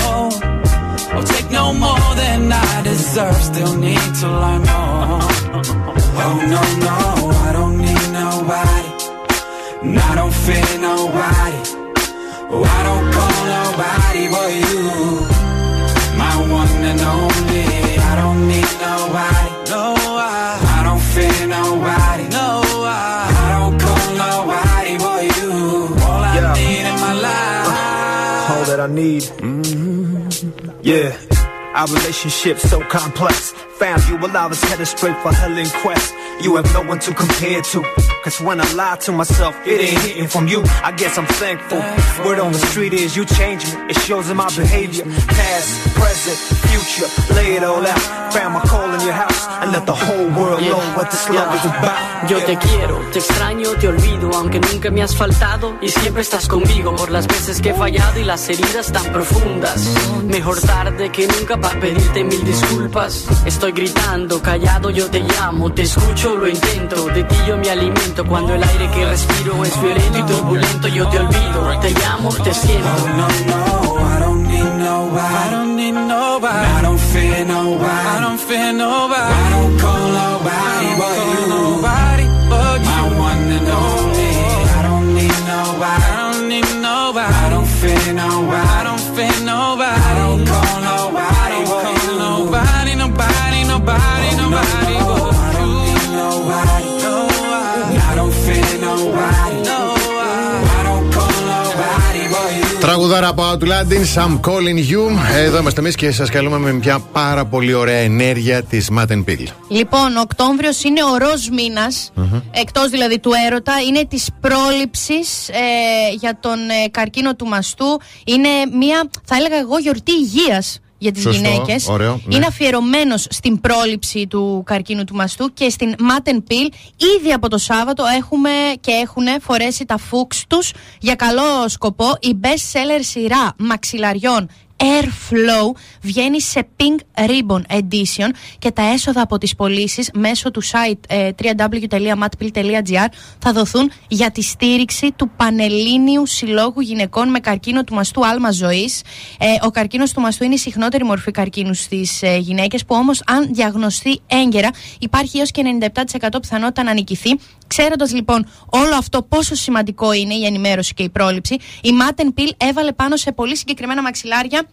I'll take no more than I deserve, still need to learn more. Oh no, no, I don't need nobody. And I don't fear nobody. Oh, I don't call nobody but you. My one and only. I don't need nobody. No, I, I don't fear nobody. No, I, I don't call nobody but you. All I Yeah. need in my life. all that I need. Mm-hmm. Yeah. Our relationship so complex. Found you while I was headed straight for hell in quest. You have no one to compare to. Cause when I lie to myself, it ain't hitting from you. I guess I'm thankful. Word on the street is you change me. It shows in my behavior. Past, present, future. Lay it all out. Found my call in your house and let the whole world know what this love is about. Yo te quiero, te extraño, te olvido, aunque nunca me has faltado y siempre estás conmigo por las veces que he fallado y las heridas tan profundas. Mejor tarde que nunca para pedirte mil disculpas. Estoy gritando, callado yo te llamo, te escucho, lo intento, de ti yo me alimento. Cuando el aire que respiro es violento y turbulento, yo te olvido, te llamo, te siento. no, no, I nobody. I don't need nobody. I don't fear nobody. I don't fear nobody. I don't call nobody you. Τραγουδάρα από Outlanding, I'm calling you. Εδώ είμαστε εμείς και σας καλούμε με μια πάρα πολύ ωραία ενέργεια της Matten Pill. Λοιπόν, ο Οκτώβριος είναι ο ροζ μήνας, εκτός δηλαδή του έρωτα, είναι της πρόληψης ε, για τον ε, καρκίνο του μαστού. Είναι μια, θα έλεγα εγώ, γιορτή υγείας για τις Σωστό, γυναίκες. ωραίο, ναι. Είναι αφιερωμένος στην πρόληψη του καρκίνου του μαστού και στην Matten Pill. Ήδη από το Σάββατο έχουμε και έχουν φορέσει τα φούξ τους για καλό σκοπό. Η best seller σειρά μαξιλαριών Airflow βγαίνει σε Pink Ribbon Edition και τα έσοδα από τις πωλήσεις μέσω του site ε, www.matpill.gr θα δοθούν για τη στήριξη του Πανελλήνιου Συλλόγου Γυναικών με καρκίνο του μαστού άλμα ζωής. Ε, ο καρκίνος του μαστού είναι η συχνότερη μορφή καρκίνου στις ε, γυναίκες που όμως αν διαγνωστεί έγκαιρα υπάρχει έως και 97% πιθανότητα να νικηθεί. Ξέροντας λοιπόν όλο αυτό πόσο σημαντικό είναι η ενημέρωση και η πρόληψη, η Matten Pill έβαλε πάνω σε πολύ συγκεκριμένα μαξιλάρια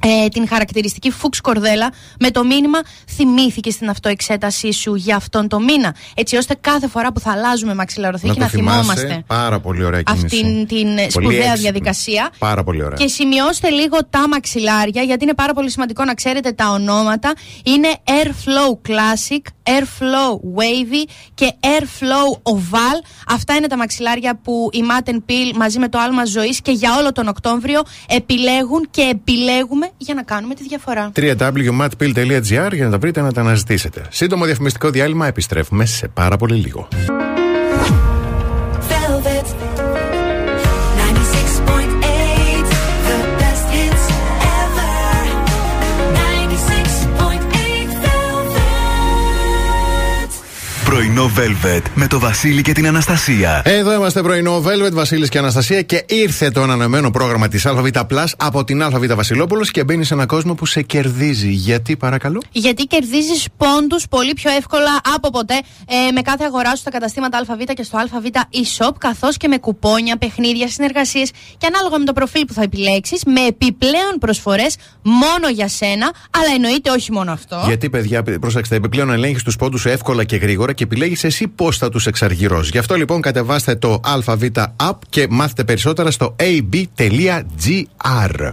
ε, την χαρακτηριστική φούξ κορδέλα με το μήνυμα θυμήθηκε στην αυτοεξέτασή σου για αυτόν τον μήνα. Έτσι ώστε κάθε φορά που θα αλλάζουμε μαξιλαροθήκη να, το θυμάσαι. θυμόμαστε Πάρα πολύ ωραία κίνηση. αυτήν την ε, Πολύ σπουδαία έξυπνη. διαδικασία. Πάρα πολύ ωραία. Και σημειώστε λίγο τα μαξιλάρια, γιατί είναι πάρα πολύ σημαντικό να ξέρετε τα ονόματα. Είναι Airflow Classic, Airflow Wavy και Airflow Oval. Αυτά είναι τα μαξιλάρια που η Matten Pill μαζί με το άλμα ζωής και για όλο τον Οκτώβριο επιλέγουν και επιλέγουμε για να κάνουμε τη διαφορά. www.matpill.gr για να τα βρείτε να τα αναζητήσετε. Σύντομο διαφημιστικό διάλειμμα, επιστρέφουμε σε πάρα πολύ λίγο. Πρωινό Velvet με το Βασίλη και την Αναστασία. Εδώ είμαστε πρωινό Velvet, Βασίλης και Αναστασία και ήρθε το ανανεωμένο πρόγραμμα της ΑΒ Plus από την ΑΒ Βασιλόπουλος και μπαίνει σε έναν κόσμο που σε κερδίζει. Γιατί παρακαλώ; Γιατί κερδίζεις πόντους πολύ πιο εύκολα από ποτέ ε, με κάθε αγορά σου στα καταστήματα ΑΒ και στο ΑΒ e-shop, καθώς και με κουπόνια, παιχνίδια, συνεργασίες και ανάλογα με το προφίλ που θα επιλέξεις, με επιπλέον προσφορές μόνο για σένα, αλλά εννοείται όχι μόνο αυτό. Γιατί, παιδιά, προσέξτε, επιπλέον ελέγχεις τους πόντους σου εύκολα και γρήγορα και επιλέγεις εσύ πώς θα τους εξαργυρώσεις. Γι' αυτό λοιπόν κατεβάστε το ΑΒ app και μάθετε περισσότερα στο ab.gr.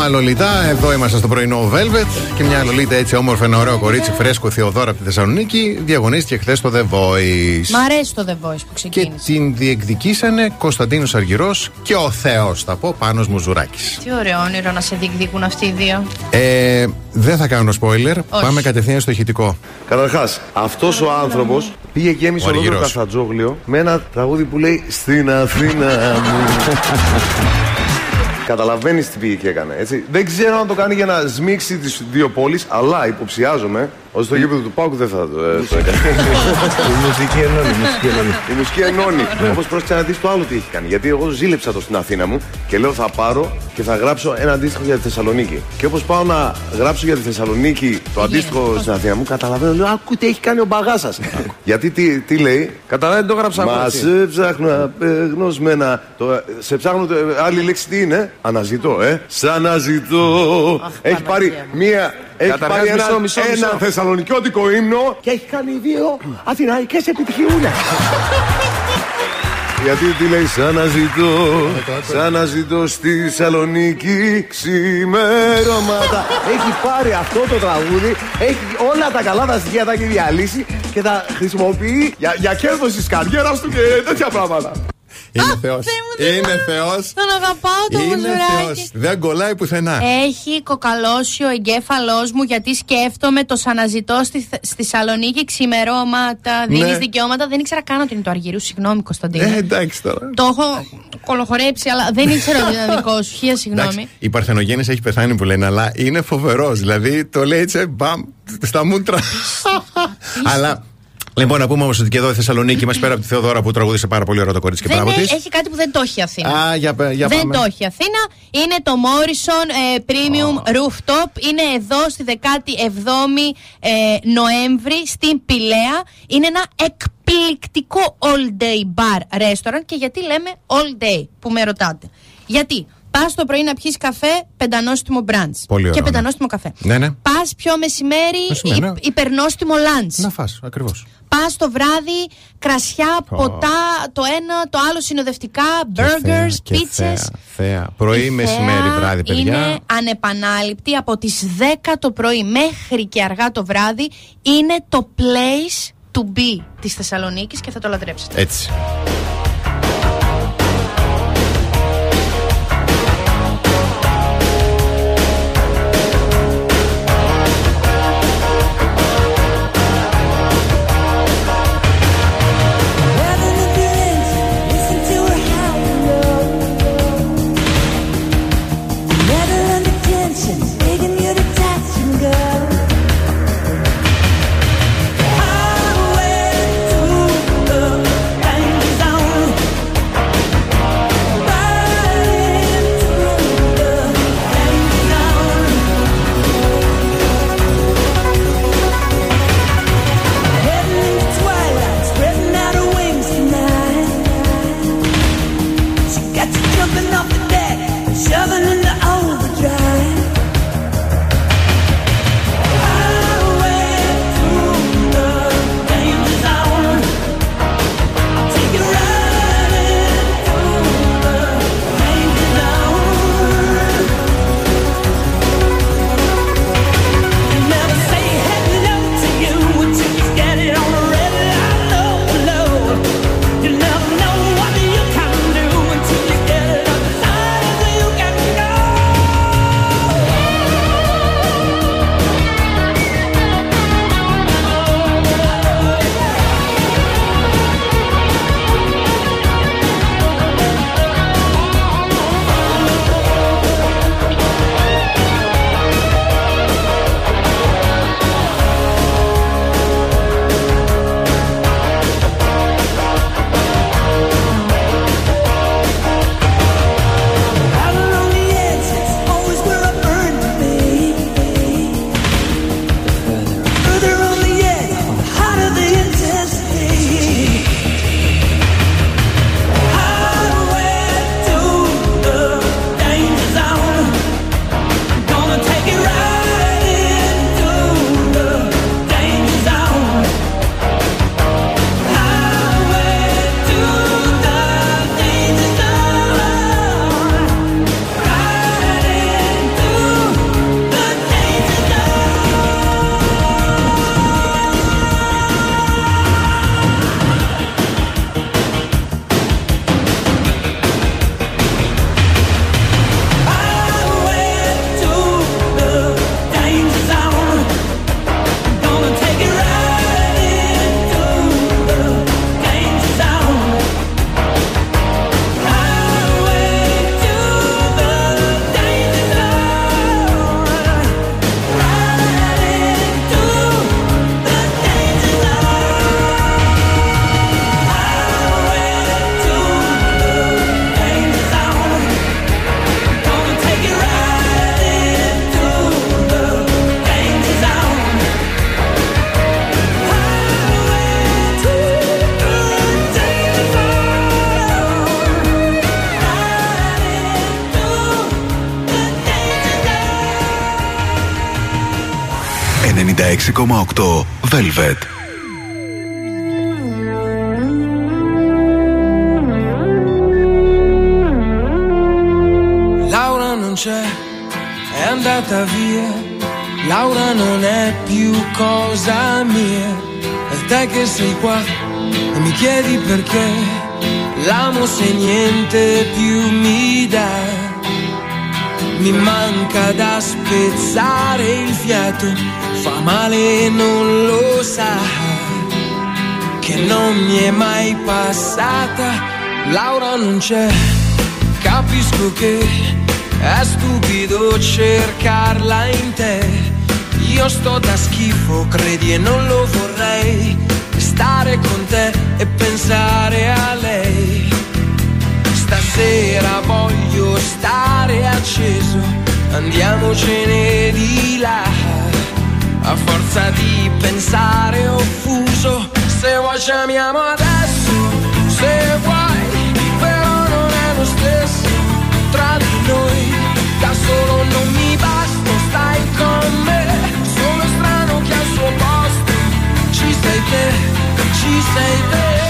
άλλο. Εδώ είμαστε στο πρωινό Velvet. Και μια άλλο έτσι όμορφα, ένα ωραίο κορίτσι φρέσκο Θεοδόρα από τη Θεσσαλονίκη. Διαγωνίστηκε χθες στο The Voice. Μ' αρέσει το The Voice που ξεκίνησε. Και την διεκδικήσανε Κωνσταντίνος Αργυρός και ο Θεός, θα πω, πάνω Μουζουράκης. Τι ωραίο όνειρο να σε διεκδικούν αυτοί οι δύο. Ε, δεν θα κάνω spoiler. Όχι. Πάμε κατευθείαν στο ηχητικό. Καταρχάς, αυτός ο άνθρωπος πήγε και έμεισε ολόκληρο Καφατζόγλιο με ένα τραγούδι που λέει Στην Αθήνα μου. Καταλαβαίνεις τι πήγε και έκανε. Έτσι. Δεν ξέρω αν το κάνει για να σμίξει τις δύο πόλεις, αλλά υποψιάζομαι ότι στο γήπεδο του Πάουκ δεν θα το, ε, το έκανε. Η μουσική ενώνει. η μουσική ενώνει. Η μουσική ενώνει. Όμω πρόσεξε να δει το άλλο τι έχει κάνει. Γιατί εγώ ζήλεψα το στην Αθήνα μου και λέω θα πάρω και θα γράψω ένα αντίστοιχο για τη Θεσσαλονίκη. Και όπως πάω να γράψω για τη Θεσσαλονίκη το αντίστοιχο στην Αθήνα μου, καταλαβαίνω, λέω Ακού τι έχει κάνει ο μπαγάς σας. Γιατί τι, τι λέει; Καταλάβει, το έγραψα εγώ, Μας έτσι. σε ψάχνω απεγνωσμένα. Το, ε, σε ψάχνω. το- ε, άλλη λέξη τι είναι; Αναζητώ, ε. Σ' αναζητώ. έχει πάρει μία. Έχει Καταρχάς, πάρει ένα, μισό, μισό, ένα μισό. θεσσαλονικιώτικο ύμνο και έχει κάνει δύο αθηναϊκές επιτυχιούλες. Γιατί τι λέει, Σ' αναζητώ, σ' αναζητώ στη Θεσσαλονίκη ξημέρωματα. έχει πάρει αυτό το τραγούδι, έχει όλα τα καλά τα στοιχεία τα έχει διαλύσει και τα χρησιμοποιεί για, για κέρδος της καριέρας του και τέτοια πράγματα. Είναι Θεός. Είναι Θεός. Τον αγαπάω το Είναι μουζουράκι. Θεός. Δεν κολλάει πουθενά. Έχει κοκαλώσει ο εγκέφαλός μου γιατί σκέφτομαι το αναζητώ στη, Θε- στη Σαλονίκη ξημερώματα, δίνεις Ναι. δικαιώματα. Δεν ήξερα καν ότι είναι το Αργυρού. Συγγνώμη, Κωνσταντίνε. Ε, εντάξει τώρα. Το έχω κολοχορέψει, αλλά δεν ήξερα ότι ήταν δικό σου. Χίλια συγγνώμη. Εντάξει, η Παρθενογέννη έχει πεθάνει που λένε, αλλά είναι φοβερός. Δηλαδή το λέει έτσι, μπαμ, στα μούτρα. αλλά. Λοιπόν, να πούμε όμως ότι και εδώ η Θεσσαλονίκη μας πέρα από τη Θεοδώρα που τραγούδισε πάρα πολύ ωραίο το κορίτσι και Δεν μπράβο έ- της. έχει κάτι που δεν το έχει η Αθήνα. Α, για, πε- για δεν πάμε. το έχει η Αθήνα. Είναι το Morrison ε, Premium Rooftop. Είναι εδώ στη 17η ε, Νοέμβρη στην Πηλαία. Είναι ένα εκπληκτικό all day bar restaurant. Και γιατί λέμε all day που με ρωτάτε. Γιατί πας το πρωί να πιεις καφέ, πεντανόστιμο brunch. Πολύ ωραίο, Και ναι. πεντανόστιμο καφέ. Ναι, ναι. Πας πιο μεσημέρι, Μεσημέρι, υ- ναι. υπερνόστιμο lunch. Να φας, ακριβώς. Πας το βράδυ, κρασιά, ποτά, το ένα, το άλλο συνοδευτικά, burgers, Και πίτσες. θέα, θέα. Πρωί, Η μεσημέρι, θέα βράδυ, παιδιά. Είναι ανεπανάληπτη από τις 10 το πρωί μέχρι και αργά το βράδυ. Είναι το place to be της Θεσσαλονίκης και θα το λατρέψετε. Έτσι. 96,8 Velvet. Laura non c'è, è andata via. Laura non è più cosa mia. E te che sei qua e mi chiedi perché. L'amo se niente più mi dà. Mi manca da spezzare il fiato. Fa male e non lo sa. Che non mi è mai passata. Laura non c'è. Capisco che è stupido cercarla in te. Io sto da schifo, credi e non lo vorrei. Stare con te e pensare a lei. Stasera voglio stare acceso, andiamocene di là. A forza di pensare offuso, se vuoi ci amiamo adesso, se vuoi, però non è lo stesso tra di noi. Da solo non mi basta, stai con me. Sono strano che al suo posto ci sei te, ci sei te.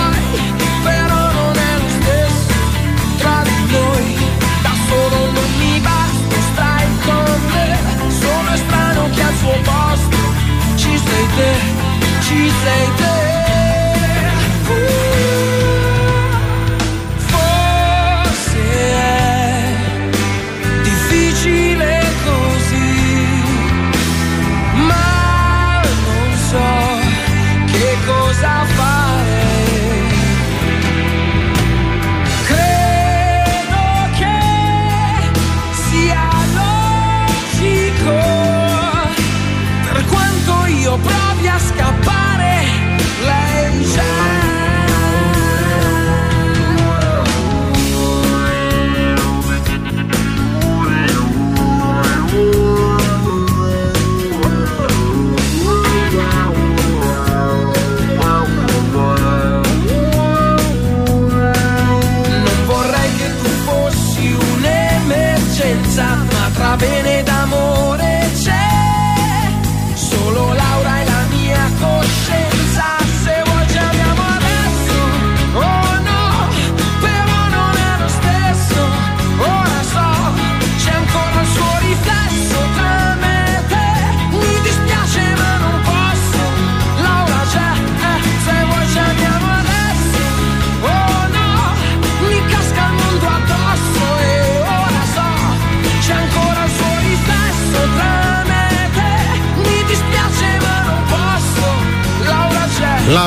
albastră Și zei de, și zei de uh.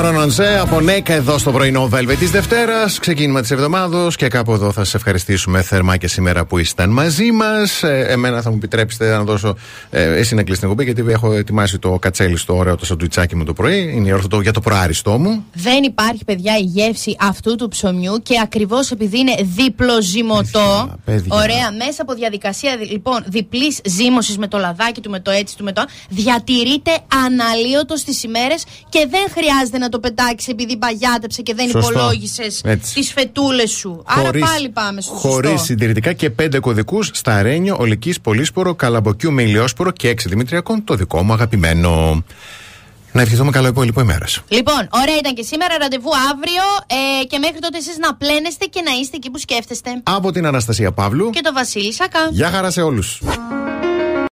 C'è. Λάουρα Νανσέ από Νέκα εδώ στο πρωινό Velvet της Δευτέρας. Ξεκίνημα της εβδομάδα και κάπου εδώ θα σα ευχαριστήσουμε θερμά και σήμερα που ήσταν μαζί μας. Ε, εμένα θα μου επιτρέψετε να δώσω ε, εσύ να κλείσει την εκπομπή γιατί έχω ετοιμάσει το κατσέλι στο ωραίο το σαντουιτσάκι μου το πρωί. Είναι η ώρα το- για το προάριστό μου. Δεν υπάρχει, παιδιά, η γεύση αυτού του ψωμιού και ακριβώς επειδή είναι διπλοζυμωτό. παιδιά. Ωραία, μέσα από διαδικασία δι- λοιπόν διπλής ζύμωσης με το λαδάκι του, με το έτσι του, με το. α, Διατηρείται αναλύωτος στις ημέρες και δεν χρειάζεται να το πετάξει επειδή παγιάτεψε και δεν Σωστό. υπολόγισες Έτσι. τις φετούλες σου. Άρα πάλι πάμε στο Χωρίς σωστό. συντηρητικά και πέντε κωδικούς στα Ρένιο, Ολικής, Πολύσπορο, Καλαμποκιού με ηλιόσπορο και έξι Δημητριακών, το δικό μου αγαπημένο. Να ευχηθούμε καλό υπόλοιπο ημέρας. Λοιπόν, ωραία ήταν και σήμερα. Ραντεβού αύριο. Ε, και μέχρι τότε εσείς να πλένεστε και να είστε εκεί που σκέφτεστε. Από την Αναστασία Παύλου. Και το Βασίλη Σακά. Γεια χαρά σε όλους.